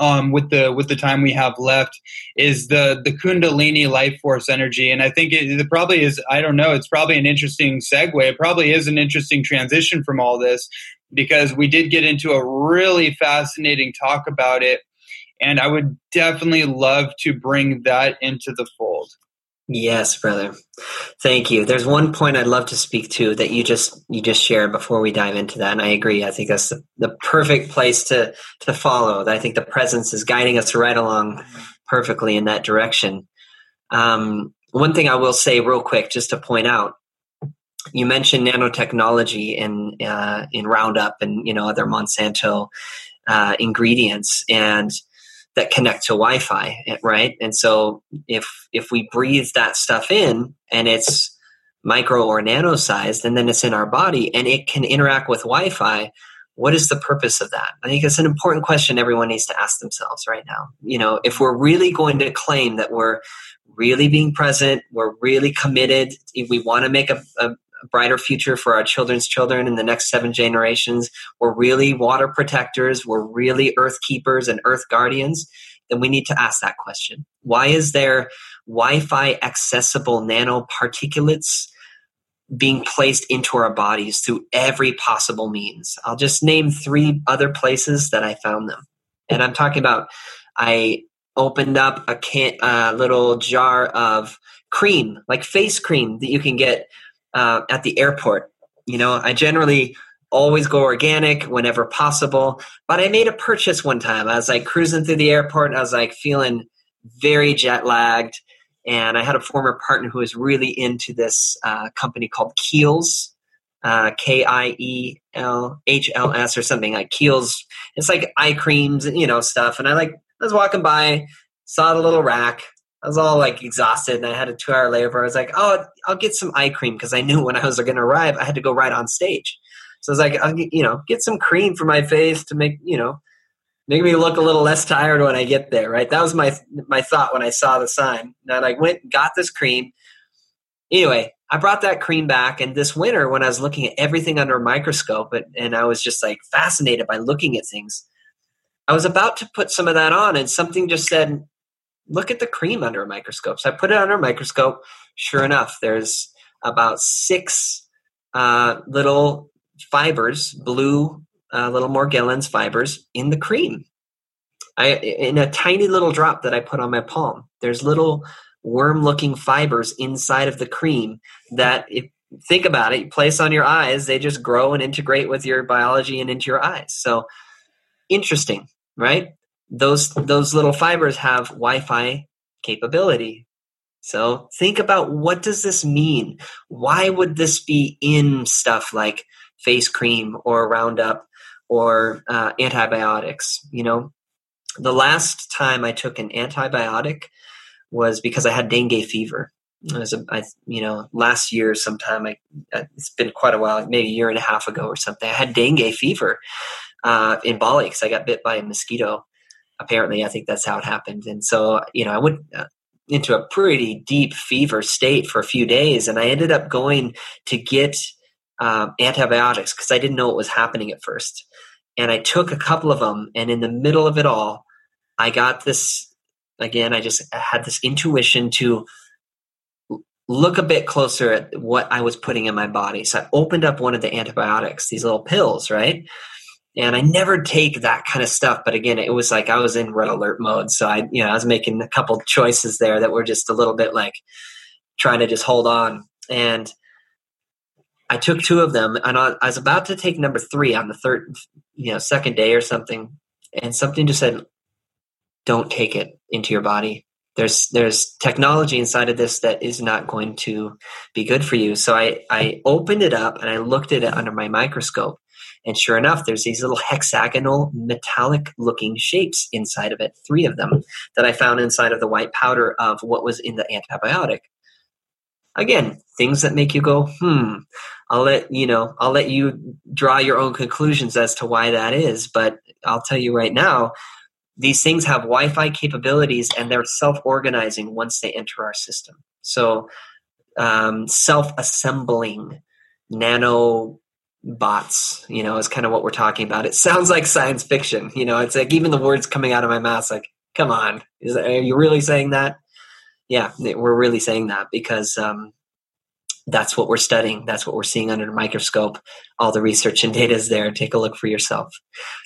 um, with the with the time we have left is the the kundalini life force energy. And i think it, it, probably is i don't know it's probably an interesting segue. It probably is an interesting transition from all this because we did get into a really fascinating talk about it. And I would definitely love to bring that into the fold. Yes, brother. Thank you. There's one point I'd love to speak to that you just you just shared before we dive into that, and I agree. I think that's the, the perfect place to to follow. I think the presence is guiding us right along perfectly in that direction. Um, one thing I will say real quick, just to point out, you mentioned nanotechnology in uh, in Roundup and you know other Monsanto uh, ingredients, and that connect to Wi-Fi, eh, right? And so if if we breathe that stuff in and it's micro or nano sized and then it's in our body and it can interact with Wi-Fi, what is the purpose of that? I think it's an important question everyone needs to ask themselves right now. You know, if we're really going to claim that we're really being present, we're really committed, if we want to make a, a, brighter future for our children's children in the next seven generations, we're really water protectors, we're really earth keepers and earth guardians, then we need to ask that question. Why is there Wi Fi accessible nanoparticulates being placed into our bodies through every possible means? I'll just name three other places that I found them. And I'm talking about, I opened up a can, a little jar of cream, like face cream that you can get uh, at the airport. You know, I generally always go organic whenever possible. But I made a purchase one time. I was like cruising through the airport I was like feeling very jet lagged. And I had a former partner who was really into this uh, company called Kiehl's, uh, K I E L H L S or something like Kiehl's. It's like eye creams and, you know, stuff. And I like, I was walking by, saw the little rack, I was all like exhausted and I had a two hour layover. I was like, oh, I'll get some eye cream because I knew when I was going to arrive, I had to go right on stage. So I was like, I'll get, you know, get some cream for my face to make, you know, make me look a little less tired when I get there, right? That was my my thought when I saw the sign. And I went and got this cream. Anyway, I brought that cream back, and this winter, when I was looking at everything under a microscope, and, and I was just like fascinated by looking at things, I was about to put some of that on, and something just said, "Look at the cream under a microscope." So I put it under a microscope. Sure enough, there's about six uh, little fibers, blue uh, little Morgellons fibers in the cream. I in a tiny little drop that I put on my palm. There's little worm-looking fibers inside of the cream that, if think about it, you place on your eyes, they just grow and integrate with your biology and into your eyes. So interesting, right? Those those little fibers have Wi-Fi capability. So think about what does this mean? Why would this be in stuff like face cream or Roundup or uh, antibiotics? You know, the last time I took an antibiotic was because I had dengue fever. It was a, I, you know, last year sometime. I, it's been quite a while, maybe a year and a half ago or something. I had dengue fever uh, in Bali because I got bit by a mosquito. Apparently, I think that's how it happened. And so, you know, I went uh, into a pretty deep fever state for a few days, and I ended up going to get um, antibiotics because I didn't know what was happening at first. And I took a couple of them, and in the middle of it all, I got this. Again, I just had this intuition to look a bit closer at what I was putting in my body. So I opened up one of the antibiotics, these little pills, right? And I never take that kind of stuff, but again, it was like I was in red alert mode. So I, you know, I was making a couple choices there that were just a little bit like trying to just hold on. And I took two of them, and I was about to take number three on the third, you know, second day or something, and something just said, "Don't take it into your body." There's there's technology inside of this that is not going to be good for you. So I I opened it up and I looked at it under my microscope, and sure enough, there's these little hexagonal metallic looking shapes inside of it, three of them that I found inside of the white powder of what was in the antibiotic. Again, things that make you go, hmm. I'll let you know, I'll let you draw your own conclusions as to why that is, but I'll tell you right now, these things have Wi-Fi capabilities and they're self-organizing once they enter our system. So um, self-assembling nano bots you know is kind of what we're talking about. It sounds like science fiction you know it's like even the words coming out of my mouth like come on is are you really saying that? Yeah we're really saying that because um, that's what we're studying that's what we're seeing under the microscope. All the research and data is there take a look for yourself.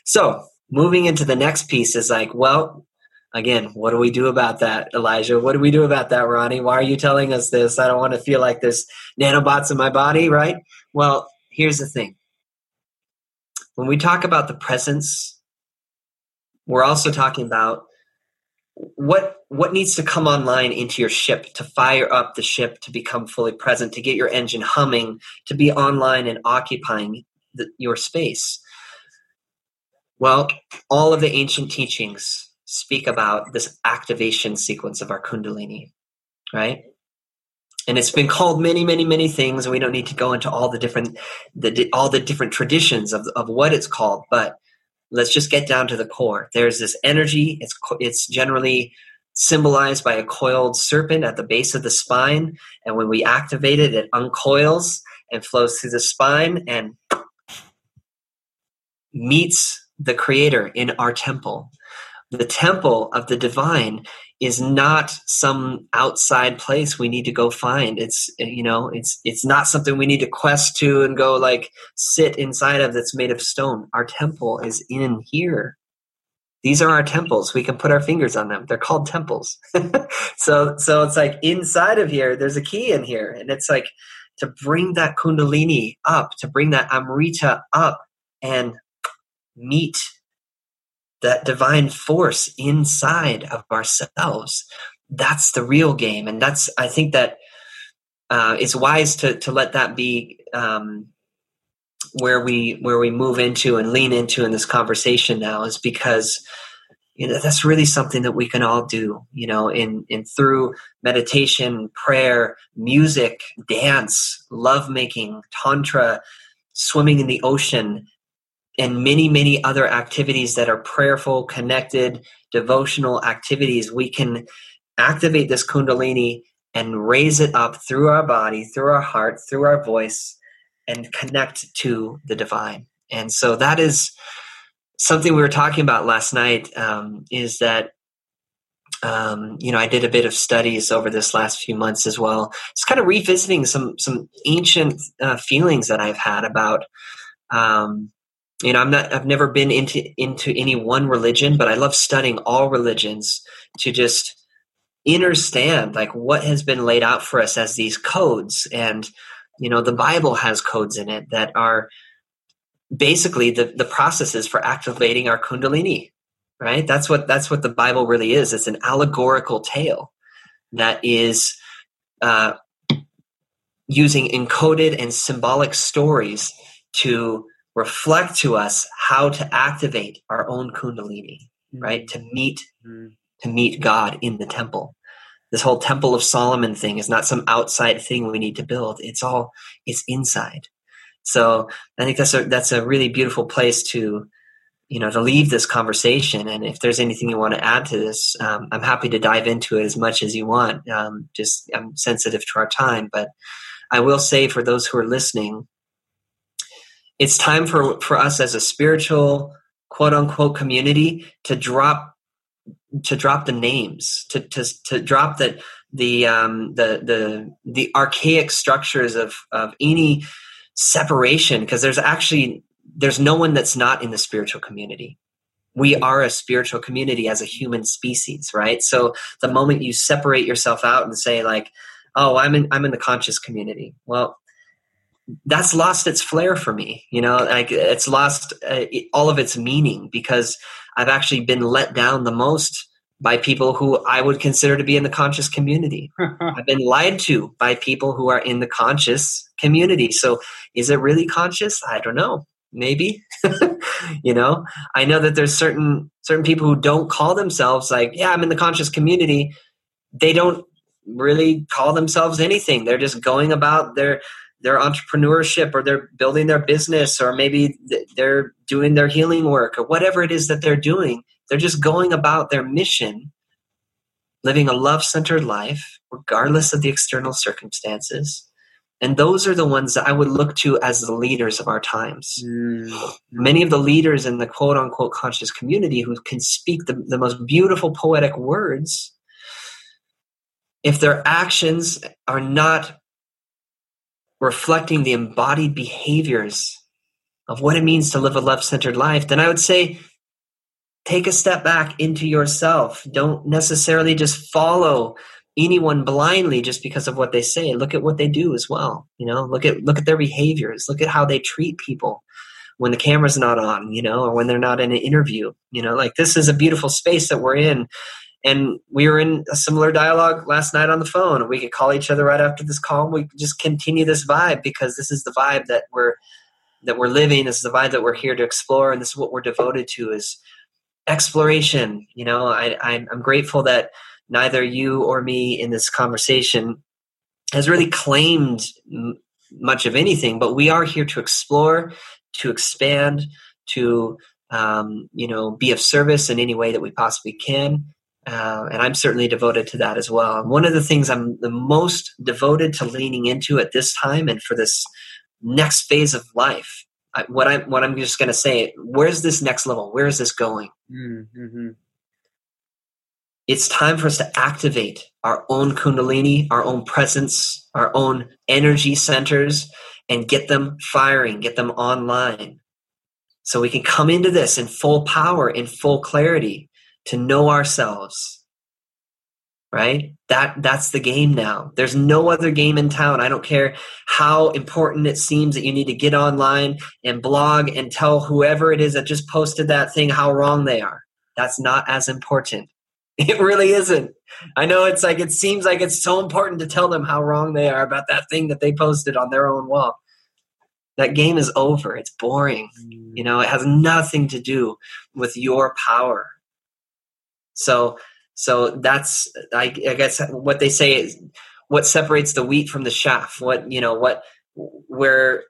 So moving into the next piece is like well again what do we do about that elijah? What do we do about that ronnie? Why are you telling us this? I don't want to feel like there's nanobots in my body right? Well here's the thing. When we talk about the presence we're also talking about what what needs to come online into your ship to fire up the ship to become fully present to get your engine humming to be online and occupying the, your space. Well all of the ancient teachings speak about this activation sequence of our kundalini right and it's been called many many many things and we don't need to go into all the different the all the different traditions of, of what it's called but let's just get down to the core. There's this energy. It's it's generally symbolized by a coiled serpent at the base of the spine and when we activate it it uncoils and flows through the spine and meets the creator in our temple the temple of the divine is not some outside place we need to go find. It's you know it's it's not something we need to quest to and go like sit inside of that's made of stone. Our temple is in here. These are our temples. We can put our fingers on them. They're called temples. So so it's like inside of here there's a key in here. And it's like to bring that kundalini up to bring that amrita up and meet that divine force inside of ourselves that's the real game. And that's i think that uh, it's wise to to let that be um, where we where we move into and lean into in this conversation now is because you know that's really something that we can all do you know in in through meditation prayer music dance love making tantra swimming in the ocean and many, many other activities that are prayerful, connected, devotional activities, we can activate this Kundalini and raise it up through our body, through our heart, through our voice, and connect to the divine. And so that is something we were talking about last night um, is that um, you know I did a bit of studies over this last few months as well. Just kind of revisiting some some ancient uh, feelings that I've had about. Um, you know, I'm not. I've never been into into any one religion, but I love studying all religions to just understand like what has been laid out for us as these codes and you know the bible has codes in it that are basically the, the processes for activating our kundalini right that's what that's what the bible really is it's an allegorical tale that is uh, using encoded and symbolic stories to reflect to us how to activate our own kundalini mm-hmm. right to meet mm-hmm. to meet god in the temple this whole temple of solomon thing is not some outside thing we need to build it's all it's inside so I think that's a that's a really beautiful place to you know to leave this conversation. And if there's anything you want to add to this, um, I'm happy to dive into it as much as you want. Um, just I'm sensitive to our time, but I will say for those who are listening, it's time for for us as a spiritual quote unquote community to drop to drop the names to to to drop the the um the the the archaic structures of of any separation because there's actually there's no one that's not in the spiritual community. We are a spiritual community as a human species right? So the moment you separate yourself out and say like oh i'm in i'm in the conscious community. Well that's lost its flair for me you know like it's lost uh, all of its meaning because i've actually been let down the most by people who I would consider to be in the conscious community. I've been lied to by people who are in the conscious community. So is it really conscious? I don't know. Maybe. you know, I know that there's certain certain people who don't call themselves like, yeah, I'm in the conscious community. They don't really call themselves anything. They're just going about their their entrepreneurship or they're building their business or maybe they're doing their healing work or whatever it is that they're doing they're just going about their mission, living a love centered life, regardless of the external circumstances. And those are the ones that I would look to as the leaders of our times. Mm. Many of the leaders in the quote unquote conscious community who can speak the, the most beautiful poetic words, if their actions are not reflecting the embodied behaviors of what it means to live a love centered life, then I would say take a step back into yourself. Don't necessarily just follow anyone blindly just because of what they say. Look at what they do as well. You know, look at look at their behaviors. Look at how they treat people when the camera's not on, you know, or when they're not in an interview. You know, like this is a beautiful space that we're in. And we were in a similar dialogue last night on the phone. We could call each other right after this call. We could just continue this vibe because this is the vibe that we're that we're living. This is the vibe that we're here to explore, and this is what we're devoted to. Is exploration. You know, I, I'm grateful that neither you or me in this conversation has really claimed m- much of anything, but we are here to explore, to expand, to um, you know be of service in any way that we possibly can. Uh, and I'm certainly devoted to that as well. And one of the things I'm the most devoted to leaning into at this time and for this next phase of life I, what I'm what I'm just going to say. Where's this next level? Where is this going? Mm-hmm. It's time for us to activate our own kundalini, our own presence, our own energy centers, and get them firing, get them online, so we can come into this in full power, in full clarity, to know ourselves right? That that's the game now. There's no other game in town. I don't care how important it seems that you need to get online and blog and tell whoever it is that just posted that thing how wrong they are. That's not as important. It really isn't. I know it's like it seems like it's so important to tell them how wrong they are about that thing that they posted on their own wall. That game is over. It's boring. Mm. You know it has nothing to do with your power so so that's I, I guess what they say is what separates the wheat from the chaff. What you know what where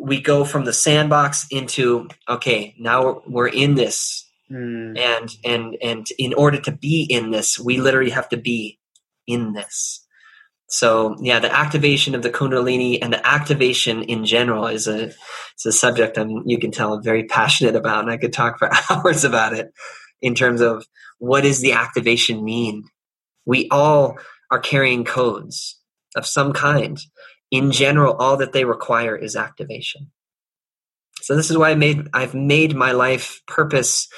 we go from the sandbox into okay now we're, we're in this mm. and and and in order to be in this we literally have to be in this So yeah, the activation of the Kundalini and the activation in general is a it's a subject I'm you can tell I'm very passionate about, and I could talk for hours about it in terms of what does the activation mean. We all are carrying codes of some kind. In general, all that they require is activation. So this is why I made I've made my life purpose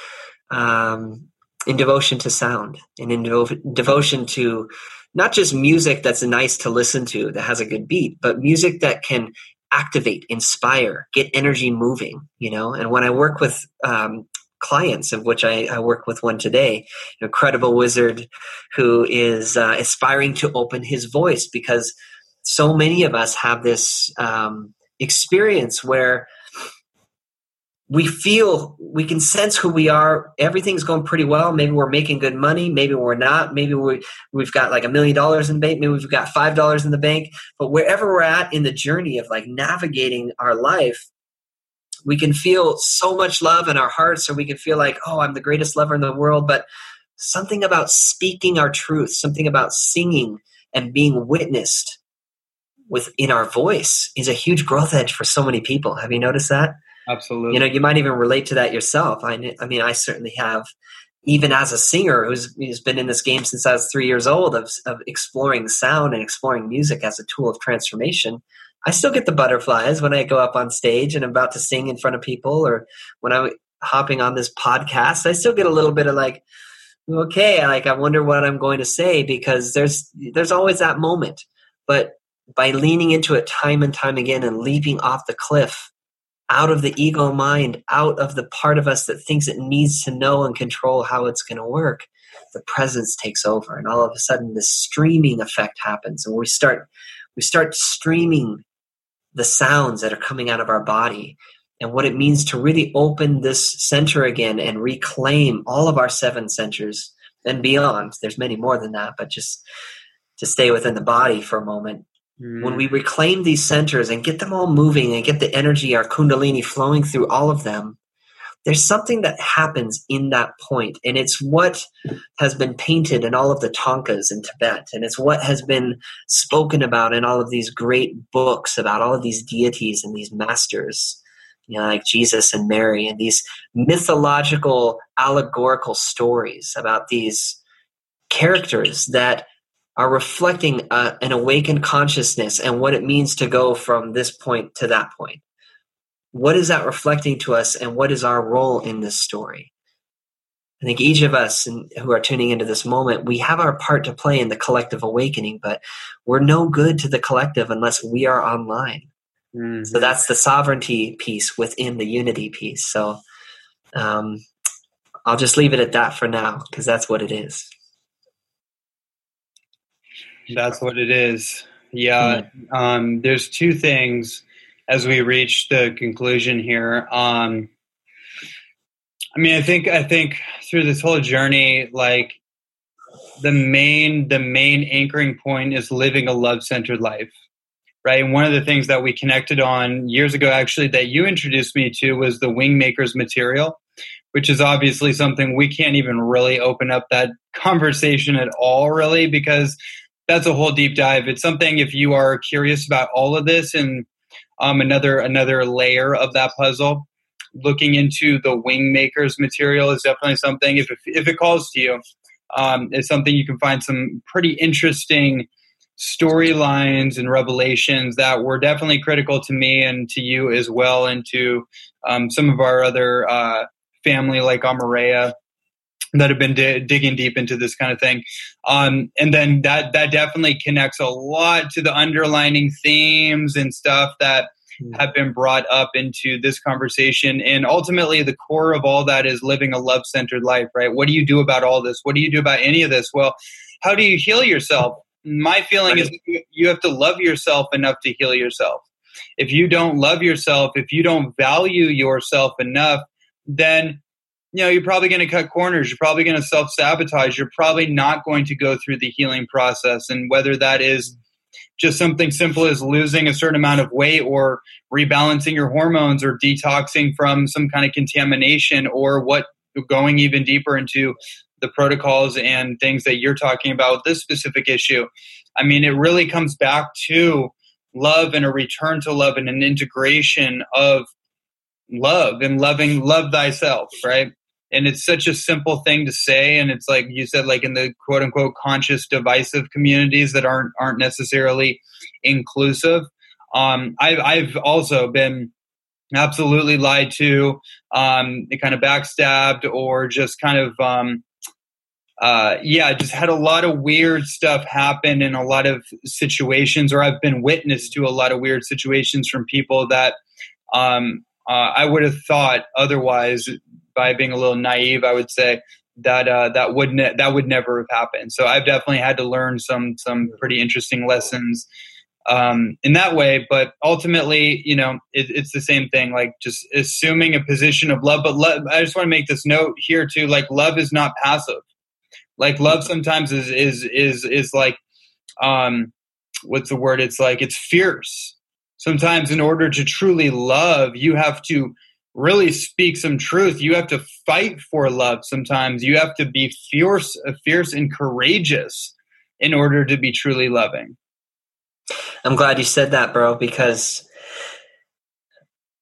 um, in devotion to sound and in devo- devotion to not just music that's nice to listen to that has a good beat, but music that can activate, inspire, get energy moving. You know, and when I work with um, clients, of which I, I, work with one today, an incredible wizard who is uh, aspiring to open his voice because so many of us have this um, experience where we feel we can sense who we are. Everything's going pretty well. Maybe we're making good money. Maybe we're not. Maybe we, we've got like a million dollars in the bank. Maybe we've got five dollars in the bank. But wherever we're at in the journey of like navigating our life we can feel so much love in our hearts or we can feel like oh i'm the greatest lover in the world but something about speaking our truth something about singing and being witnessed within our voice is a huge growth edge for so many people have you noticed that Absolutely. You know, you might even relate to that yourself. I, I mean, I certainly have, even as a singer who's, who's been in this game since I was three years old of, of exploring sound and exploring music as a tool of transformation. I still get the butterflies when I go up on stage and I'm about to sing in front of people or when I'm hopping on this podcast. I still get a little bit of like, okay, like I wonder what I'm going to say because there's there's always that moment. But by leaning into it time and time again and leaping off the cliff, out of the ego mind, out of the part of us that thinks it needs to know and control how it's going to work, the presence takes over, and all of a sudden, this streaming effect happens, and we start we start streaming the sounds that are coming out of our body and what it means to really open this center again and reclaim all of our seven centers and beyond. There's many more than that, but just to stay within the body for a moment Mm. When we reclaim these centers and get them all moving and get the energy, our kundalini flowing through all of them, there's something that happens in that point, and it's what has been painted in all of the thangkas in Tibet, and it's what has been spoken about in all of these great books about all of these deities and these masters, you know, like Jesus and Mary, and these mythological, allegorical stories about these characters that are reflecting uh, an awakened consciousness and what it means to go from this point to that point. What is that reflecting to us, and what is our role in this story? I think each of us who are tuning into this moment, we have our part to play in the collective awakening, but we're no good to the collective unless we are online. Mm-hmm. So that's the sovereignty piece within the unity piece. So um, I'll just leave it at that for now because that's what it is. That's what it is. Yeah. Mm-hmm. Um, there's two things as we reach the conclusion here. Um, I mean, I think I think through this whole journey, like the main the main anchoring point is living a love centered life, right? And one of the things that we connected on years ago, actually, that you introduced me to was the Wing Makers material, which is obviously something we can't even really open up that conversation at all, really, because that's a whole deep dive. It's something if you are curious about all of this and um, another another layer of that puzzle, looking into the wing makers material is definitely something. If if it calls to you, um, it's something you can find some pretty interesting storylines and revelations that were definitely critical to me and to you as well, and to um, some of our other uh, family like Amareya that have been di- digging deep into this kind of thing. Um, and then that that definitely connects a lot to the underlining themes and stuff that hmm. have been brought up into this conversation. And ultimately, the core of all that is living a love centered life, right? What do you do about all this? What do you do about any of this? Well, how do you heal yourself? My feeling is you have to love yourself enough to heal yourself. If you don't love yourself, if you don't value yourself enough, then you know, you're probably going to cut corners. You're probably going to self sabotage. You're probably not going to go through the healing process. And whether that is just something simple as losing a certain amount of weight or rebalancing your hormones or detoxing from some kind of contamination or what going even deeper into the protocols and things that you're talking about this specific issue. I mean, it really comes back to love and a return to love and an integration of love and loving love thyself, right? And it's such a simple thing to say, and it's like you said, like in the quote unquote conscious divisive communities that aren't aren't necessarily inclusive. Um, I've I've also been absolutely lied to, um, kind of backstabbed, or just kind of um, uh, yeah, just had a lot of weird stuff happen in a lot of situations, or I've been witness to a lot of weird situations from people that um, uh, I would have thought otherwise. By being a little naive, I would say that uh, that would ne- that would never have happened. So I've definitely had to learn some some pretty interesting lessons um, in that way. But ultimately, you know, it, it's the same thing. Like just assuming a position of love. But I just want to make this note here too. Like love is not passive. Like love sometimes is is is is like um, what's the word? It's like it's fierce. Sometimes, in order to truly love, you have to really speak some truth. You have to fight for love. Sometimes you have to be fierce, fierce and courageous in order to be truly loving. I'm glad you said that, bro, because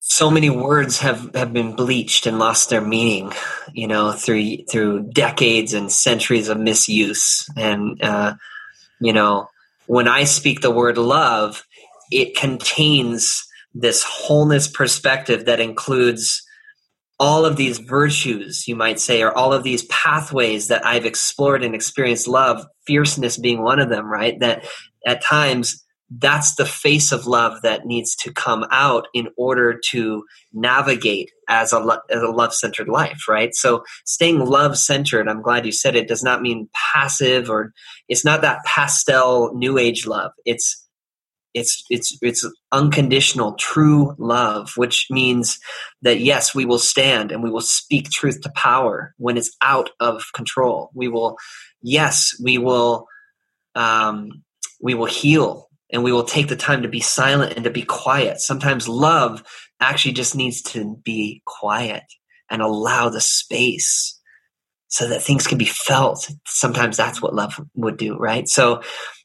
so many words have, have been bleached and lost their meaning, you know, through through decades and centuries of misuse. And uh, you know, when I speak the word love, it contains this wholeness perspective that includes all of these virtues, you might say, or all of these pathways that I've explored and experienced love, fierceness being one of them, right? That at times that's the face of love that needs to come out in order to navigate as a, lo- as a love-centered life right so staying love-centered i'm glad you said it does not mean passive or it's not that pastel new age love it's it's it's it's unconditional true love which means that yes we will stand and we will speak truth to power when it's out of control we will yes we will um, we will heal and we will take the time to be silent and to be quiet. Sometimes love actually just needs to be quiet and allow the space so that things can be felt. Sometimes that's what love would do, right? So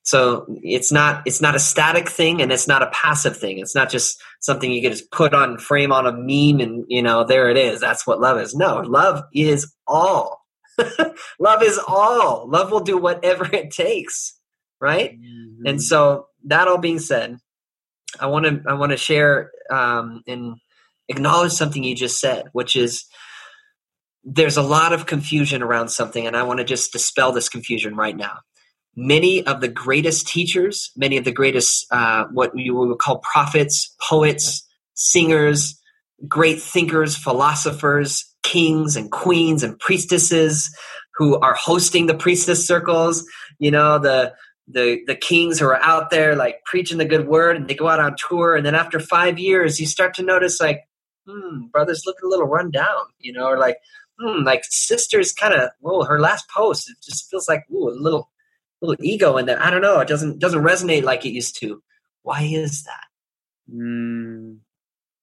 so it's not it's not a static thing and it's not a passive thing. It's not just something you can just put on frame on a meme and you know there it is. That's what love is. No, love is all. love is all. Love will do whatever it takes, right? Mm-hmm. And so that all being said, I want to I want to share um, and acknowledge something you just said, which is there's a lot of confusion around something, and I want to just dispel this confusion right now. Many of the greatest teachers, many of the greatest uh, what you would call prophets, poets, singers, great thinkers, philosophers, kings and queens and priestesses who are hosting the priestess circles. You know the the the kings who are out there like preaching the good word and they go out on tour and then after five years you start to notice like hmm brothers look a little run down you know or like hmm like sisters kind of whoa her last post it just feels like ooh, a little little ego in there. I don't know. It doesn't doesn't resonate like it used to. Why is that? Mm.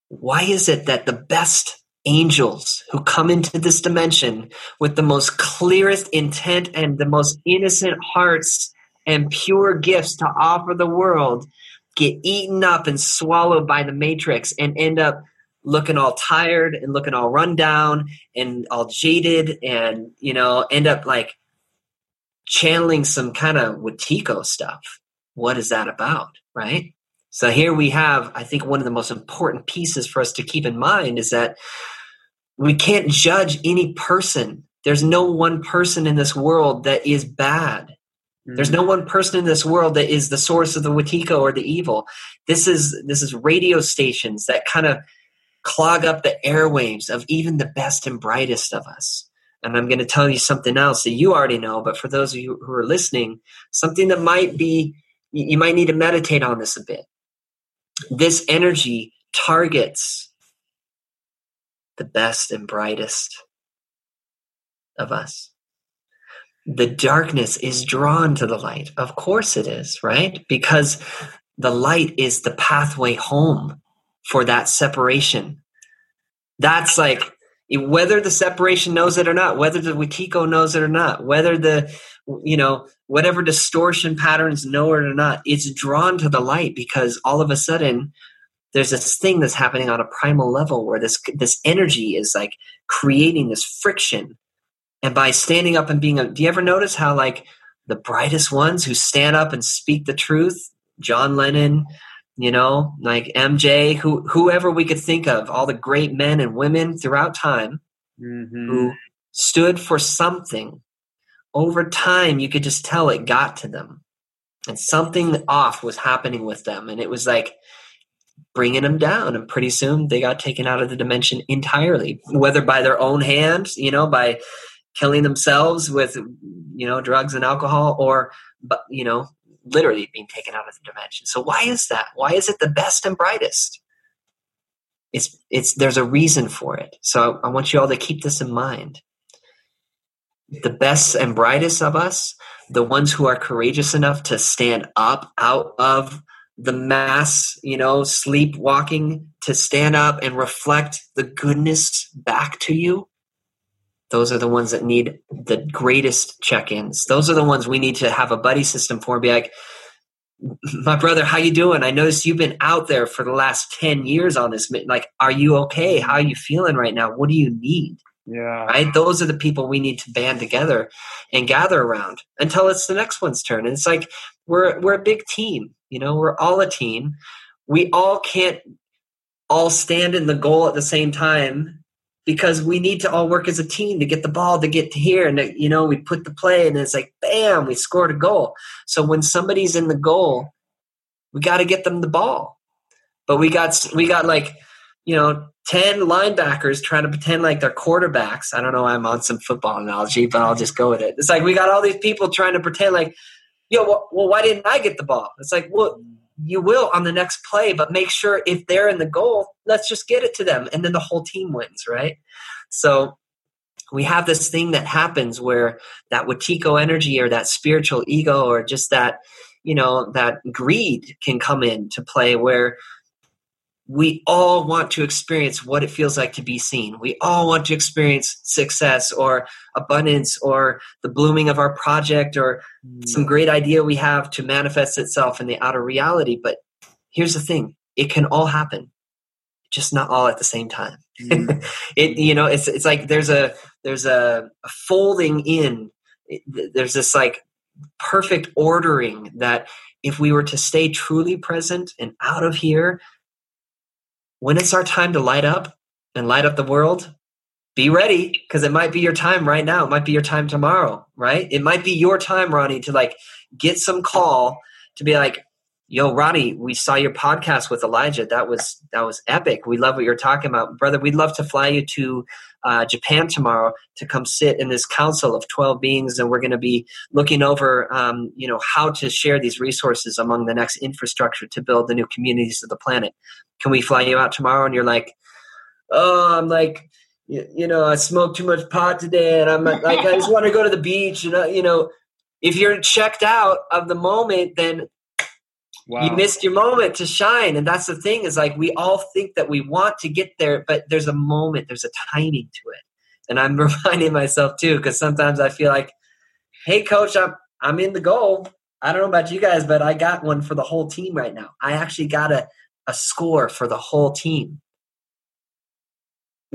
why is it that the best angels who come into this dimension with the most clearest intent and the most innocent hearts and pure gifts to offer the world get eaten up and swallowed by the matrix and end up looking all tired and looking all run down and all jaded and you know end up like channeling some kind of Wetiko stuff. What is that about, right? So here we have, I think, one of the most important pieces for us to keep in mind is that we can't judge any person. There's no one person in this world that is bad. There's no mm-hmm. one person in this world that is the source of the Wetiko or the evil. This is this is radio stations that kind of clog up the airwaves of even the best and brightest of us. And I'm going to tell you something else that you already know, but for those of you who are listening, something that might be you might need to meditate on this a bit. This energy targets the best and brightest of us the darkness is drawn to the light. Of course it is, right? Because the light is the pathway home for that separation. That's like, whether the separation knows it or not, whether the Wetiko knows it or not, whether the you know whatever distortion patterns know it or not, it's drawn to the light because all of a sudden there's this thing that's happening on a primal level where this this energy is like creating this friction, and by standing up and being a, do you ever notice how like the brightest ones who stand up and speak the truth, John Lennon, you know, like MJ, who whoever we could think of, all the great men and women throughout time mm-hmm. who stood for something. Over time, you could just tell it got to them, and something off was happening with them, and it was like bringing them down. And pretty soon, they got taken out of the dimension entirely, whether by their own hands, you know, by killing themselves with you know drugs and alcohol, or but you know literally being taken out of the dimension. So why is that? Why is it the best and brightest? It's it's there's a reason for it. So I want you all to keep this in mind. The best and brightest of us, the ones who are courageous enough to stand up out of the mass, you know, sleepwalking, to stand up and reflect the goodness back to you, those are the ones that need the greatest check-ins. Those are the ones we need to have a buddy system for be like my brother how you doing? I noticed you've been out there for the last 10 years on this like are you okay? How are you feeling right now? What do you need? Yeah. Right? Those are the people we need to band together and gather around until it's the next one's turn. And it's like we're we're a big team you know? We're all a team. We all can't all stand in the goal at the same time because we need to all work as a team to get the ball to get to here. And you know we put the play and it's like bam we scored a goal. So when somebody's in the goal we got to get them the ball. But we got we got like you know 10 linebackers trying to pretend like they're quarterbacks. I don't know i'm on some football analogy but i'll just go with it. It's like we got all these people trying to pretend like yo well, well why didn't i get the ball? It's like well you will on the next play, but make sure if they're in the goal, let's just get it to them. And then the whole team wins, right? So we have this thing that happens where that Wetiko energy or that spiritual ego or just that, you know, that greed can come in to play where we all want to experience what it feels like to be seen. We all want to experience success or abundance or the blooming of our project or mm. some great idea we have to manifest itself in the outer reality. But here's the thing it can all happen, just not all at the same time. Mm. it, you know, it's, it's like there's a, there's a, a folding in, there's this like perfect ordering that if we were to stay truly present and out of here when it's our time to light up and light up the world, be ready because it might be your time right now. It might be your time tomorrow, right? It might be your time, Ronnie, to like get some call to be like, yo, Ronnie, we saw your podcast with Elijah. That was that was epic. We love what you're talking about, brother. We'd love to fly you to uh, Japan tomorrow to come sit in this council of 12 beings, and we're going to be looking over, um, you know, how to share these resources among the next infrastructure to build the new communities of the planet can we fly you out tomorrow? And you're like, oh, I'm like, you, you know, I smoked too much pot today, and I'm like, I just want to go to the beach. And you know, if you're checked out of the moment, then Wow. You missed your moment to shine. And that's the thing is like we all think that we want to get there, but there's a moment, there's a timing to it. And I'm reminding myself too, because sometimes I feel like, hey coach, I'm I'm in the goal. I don't know about you guys, but I got one for the whole team right now. I actually got a a score for the whole team.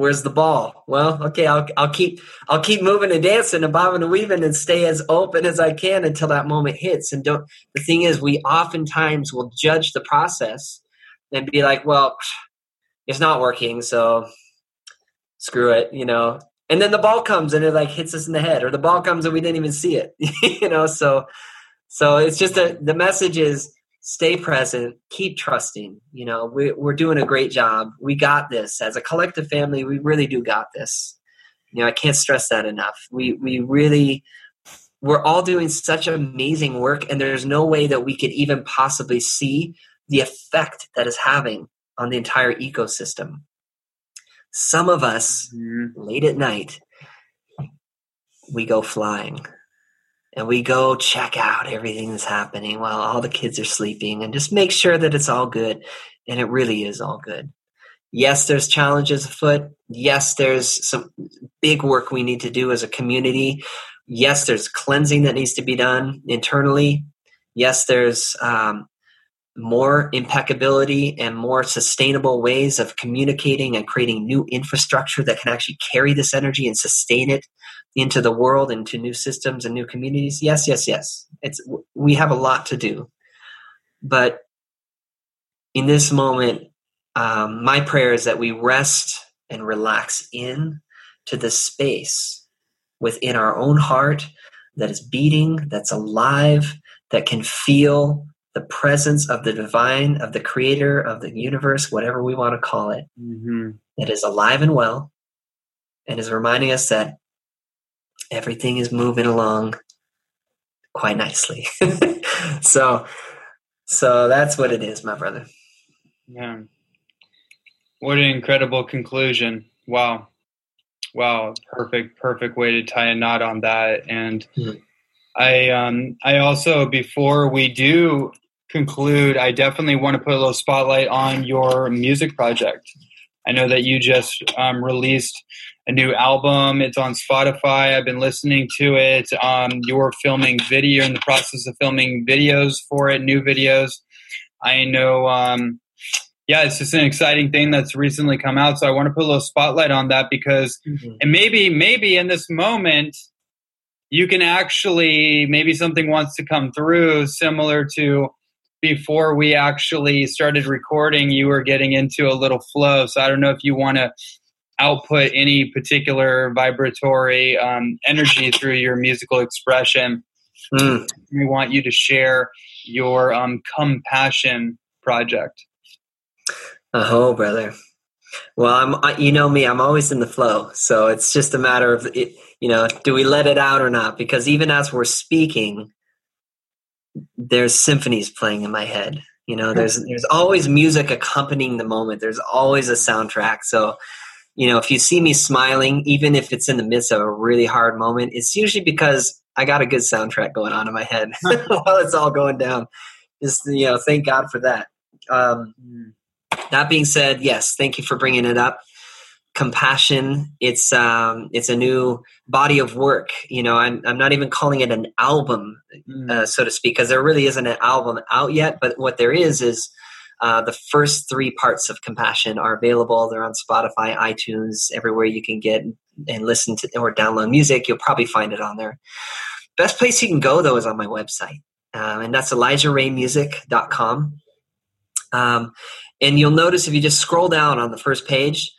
Where's the ball? Well, okay, I'll I'll keep I'll keep moving and dancing and bobbing and weaving and stay as open as I can until that moment hits. And don't the thing is, we oftentimes will judge the process and be like, well, it's not working, so screw it, you know. And then the ball comes and it like hits us in the head, or the ball comes and we didn't even see it, you know. So, so it's just a the message is stay present, keep trusting. You know, we, we're doing a great job. We got this as a collective family. We really do got this. You know, I can't stress that enough. We we really we're all doing such amazing work, and there's no way that we could even possibly see the effect that is having on the entire ecosystem. Some of us, mm-hmm. late at night, we go flying and we go check out everything that's happening while all the kids are sleeping and just make sure that it's all good and it really is all good Yes, there's challenges afoot. Yes, there's some big work we need to do as a community. Yes, there's cleansing that needs to be done internally. Yes, there's um, more impeccability and more sustainable ways of communicating and creating new infrastructure that can actually carry this energy and sustain it into the world into new systems and new communities. Yes yes yes. It's we have a lot to do. But in this moment um, my prayer is that we rest and relax in to this space within our own heart that is beating that's alive that can feel the presence of the divine, of the creator, of the universe, whatever we want to call it, mm-hmm. that is alive and well and is reminding us that everything is moving along quite nicely. so, so that's what it is, my brother. Yeah. What an incredible conclusion. Wow. Wow. Perfect, perfect way to tie a knot on that. And mm-hmm. I um I also before we do conclude, I definitely want to put a little spotlight on your music project. I know that you just um, released a new album. It's on Spotify. I've been listening to it. Um, you're filming video in the process of filming videos for it, new videos. I know. Um, yeah, it's just an exciting thing that's recently come out. So I want to put a little spotlight on that because, mm-hmm. and maybe, maybe in this moment, you can actually maybe something wants to come through similar to before we actually started recording, you were getting into a little flow. So I don't know if you want to output any particular vibratory um, energy through your musical expression. Mm. We want you to share your um, compassion project. Oh, brother. Well, I'm. You know me. I'm always in the flow. So it's just a matter of, you know, do we let it out or not? Because even as we're speaking, there's symphonies playing in my head. You know, there's there's always music accompanying the moment. There's always a soundtrack. So, you know, if you see me smiling, even if it's in the midst of a really hard moment, it's usually because I got a good soundtrack going on in my head while it's all going down. Just you know, thank God for that. Um, that being said, yes, thank you for bringing it up compassion it's um it's a new body of work you know i'm, I'm not even calling it an album mm. uh, so to speak because there really isn't an album out yet but what there is is uh, the first three parts of compassion are available they're on spotify itunes everywhere you can get and listen to or download music you'll probably find it on there best place you can go though is on my website um, and that's elijahraymusic.com um, and you'll notice if you just scroll down on the first page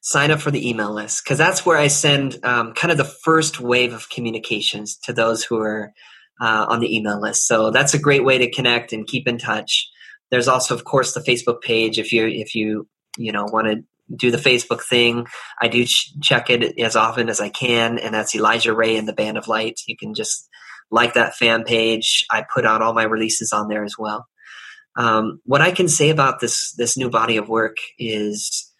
sign up for the email list because that's where I send um, kind of the first wave of communications to those who are uh, on the email list. So that's a great way to connect and keep in touch. There's also, of course, the Facebook page if you if you you know want to do the Facebook thing. I do ch- check it as often as I can, and that's Elijah Ray and the Band of Light. You can just like that fan page. I put out all my releases on there as well. Um, what I can say about this this new body of work is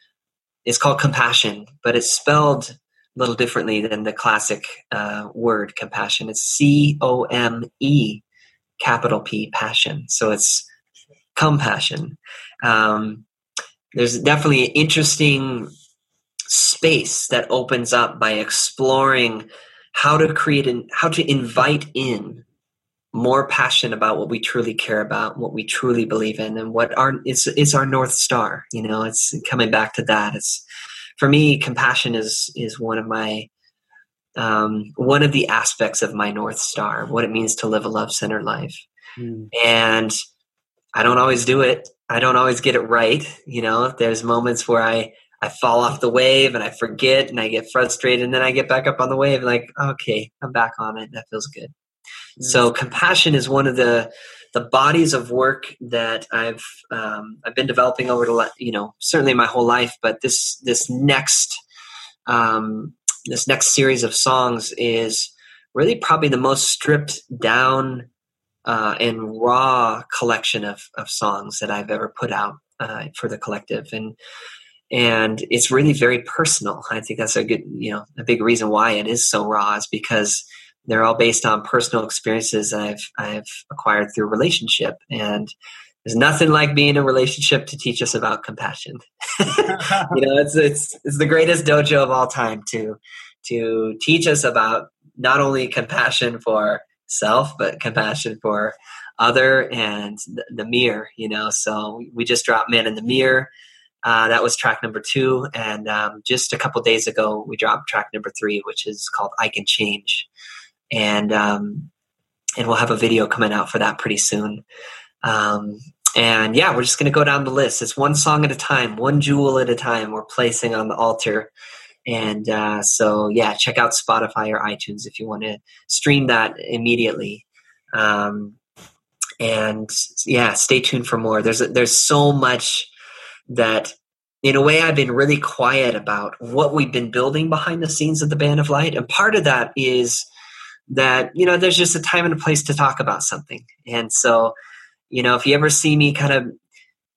it's called compassion, but it's spelled a little differently than the classic uh, word compassion. It's C O M E capital P passion. So it's compassion. Um, there's definitely an interesting space that opens up by exploring how to create and how to invite in more passion about what we truly care about, what we truly believe in, and what our it's it's our north star. You know, it's coming back to that. It's for me, compassion is is one of my um, one of the aspects of my north star, what it means to live a love centered life. Mm. And I don't always do it. I don't always get it right. You know, there's moments where I I fall off the wave and I forget and I get frustrated and then I get back up on the wave like, okay, I'm back on it. That feels good. So compassion is one of the the bodies of work that I've um, I've been developing over the you know certainly my whole life, but this this next um, this next series of songs is really probably the most stripped down uh, and raw collection of of songs that I've ever put out uh, for the collective and and it's really very personal. I think that's a good you know a big reason why it is so raw is because they're all based on personal experiences I've I've acquired through relationship, and there's nothing like being in a relationship to teach us about compassion. you know, it's it's it's the greatest dojo of all time to to teach us about not only compassion for self but compassion for other and the, the mirror. You know, so we just dropped Man in the Mirror. Uh, that was track number two, and um, just a couple days ago we dropped track number three, which is called "I Can Change," and um, and we'll have a video coming out for that pretty soon. Um, and yeah, we're just going to go down the list. It's one song at a time, one jewel at a time. We're placing on the altar. And uh, so, yeah, check out Spotify or iTunes if you want to stream that immediately. Um, and yeah, stay tuned for more. There's there's so much that, in a way, I've been really quiet about what we've been building behind the scenes of the Band of Light, and part of that is that you know there's just a time and a place to talk about something, and so you know if you ever see me kind of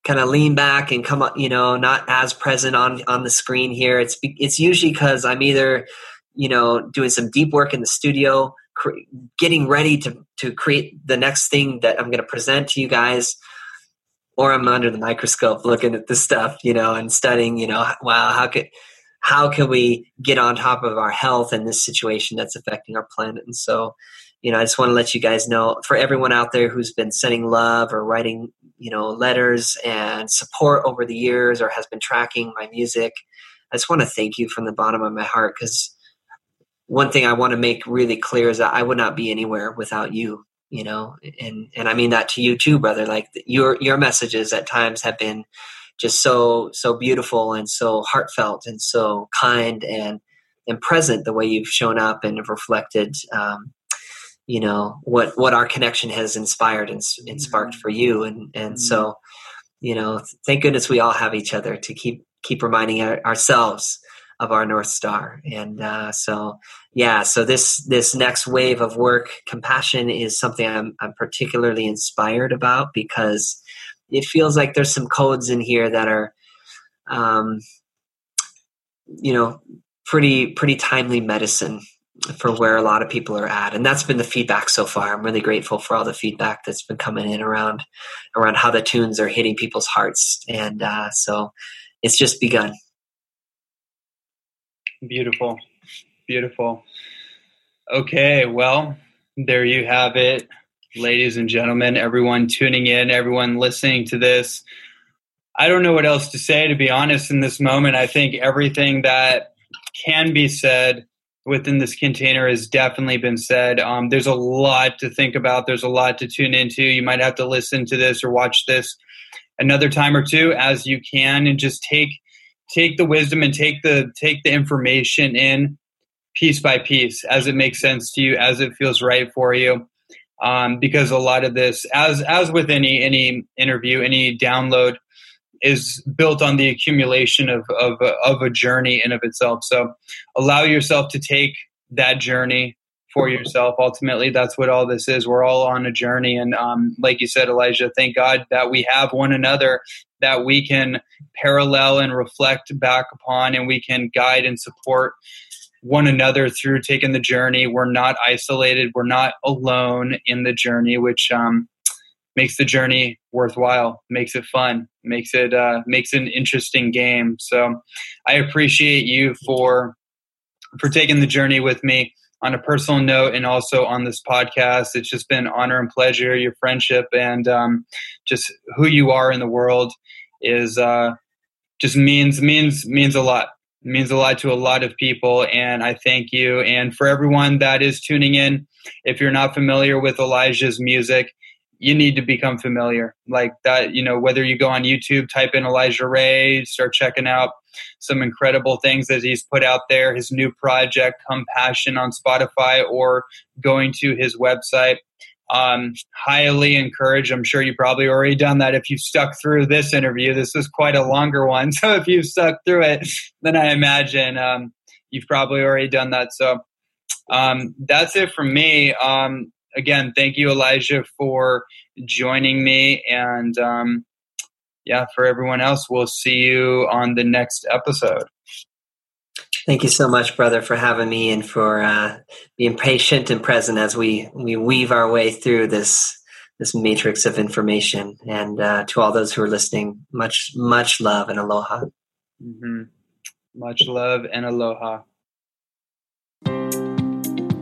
kind of lean back and come up you know not as present on on the screen here. It's it's usually because i'm either you know doing some deep work in the studio cre- getting ready to to create the next thing that i'm going to present to you guys or i'm under the microscope looking at this stuff you know and studying you know wow how could how can we get on top of our health in this situation that's affecting our planet? And so you know, I just want to let you guys know for everyone out there who's been sending love or writing, you know, letters and support over the years or has been tracking my music. I just want to thank you from the bottom of my heart because one thing I want to make really clear is that I would not be anywhere without you, you know, and and I mean that to you too, brother. Like your your messages at times have been just so so beautiful and so heartfelt and so kind and and present the way you've shown up and have reflected um, you know what what our connection has inspired and, and sparked for you. And and so mm-hmm. you know thank goodness we all have each other to keep keep reminding our, ourselves of our north star. And uh, so yeah so this this next wave of work compassion is something I'm, I'm particularly inspired about because it feels like there's some codes in here that are um, you know pretty pretty timely medicine for where a lot of people are at. And that's been the feedback so far. I'm really grateful for all the feedback that's been coming in around around how the tunes are hitting people's hearts. And uh, so it's just begun. Beautiful. Beautiful. Okay well there you have it. Ladies and gentlemen everyone tuning in everyone listening to this. I don't know what else to say to be honest in this moment. I think everything that can be said within this container has definitely been said. Um, there's a lot to think about. There's a lot to tune into. You might have to listen to this or watch this another time or two as you can, and just take take the wisdom and take the take the information in piece by piece as it makes sense to you, as it feels right for you. Um, because a lot of this, as as with any any interview, any download, is built on the accumulation of, of, of a journey in of itself. So allow yourself to take that journey for yourself. Ultimately, that's what all this is. We're all on a journey. And um, like you said, Elijah, thank God that we have one another that we can parallel and reflect back upon and we can guide and support one another through taking the journey. We're not isolated. We're not alone in the journey, which um, makes the journey worthwhile, makes it fun, makes it uh, makes an interesting game. So I appreciate you for for taking the journey with me on a personal note and also on this podcast. It's just been honor and pleasure. Your friendship and um, just who you are in the world is uh, just means means means a lot. It means a lot to a lot of people, and I thank you. And for everyone that is tuning in, if you're not familiar with Elijah's music, you need to become familiar. Like that you know whether you go on youtube type in elijah ray start checking out some incredible things that he's put out there his new project compassion on spotify or going to his website. Um, highly encourage i'm sure you've probably already done that if you've stuck through this interview. This is quite a longer one so if you've stuck through it then i imagine um, you've probably already done that. So um, that's it from me. Um, again, thank you, Elijah, for joining me. And um, yeah, for everyone else, we'll see you on the next episode. Thank you so much, brother, for having me and for uh, being patient and present as we, we weave our way through this this matrix of information. And uh, to all those who are listening, much much love and aloha. Mm-hmm. Much love and aloha.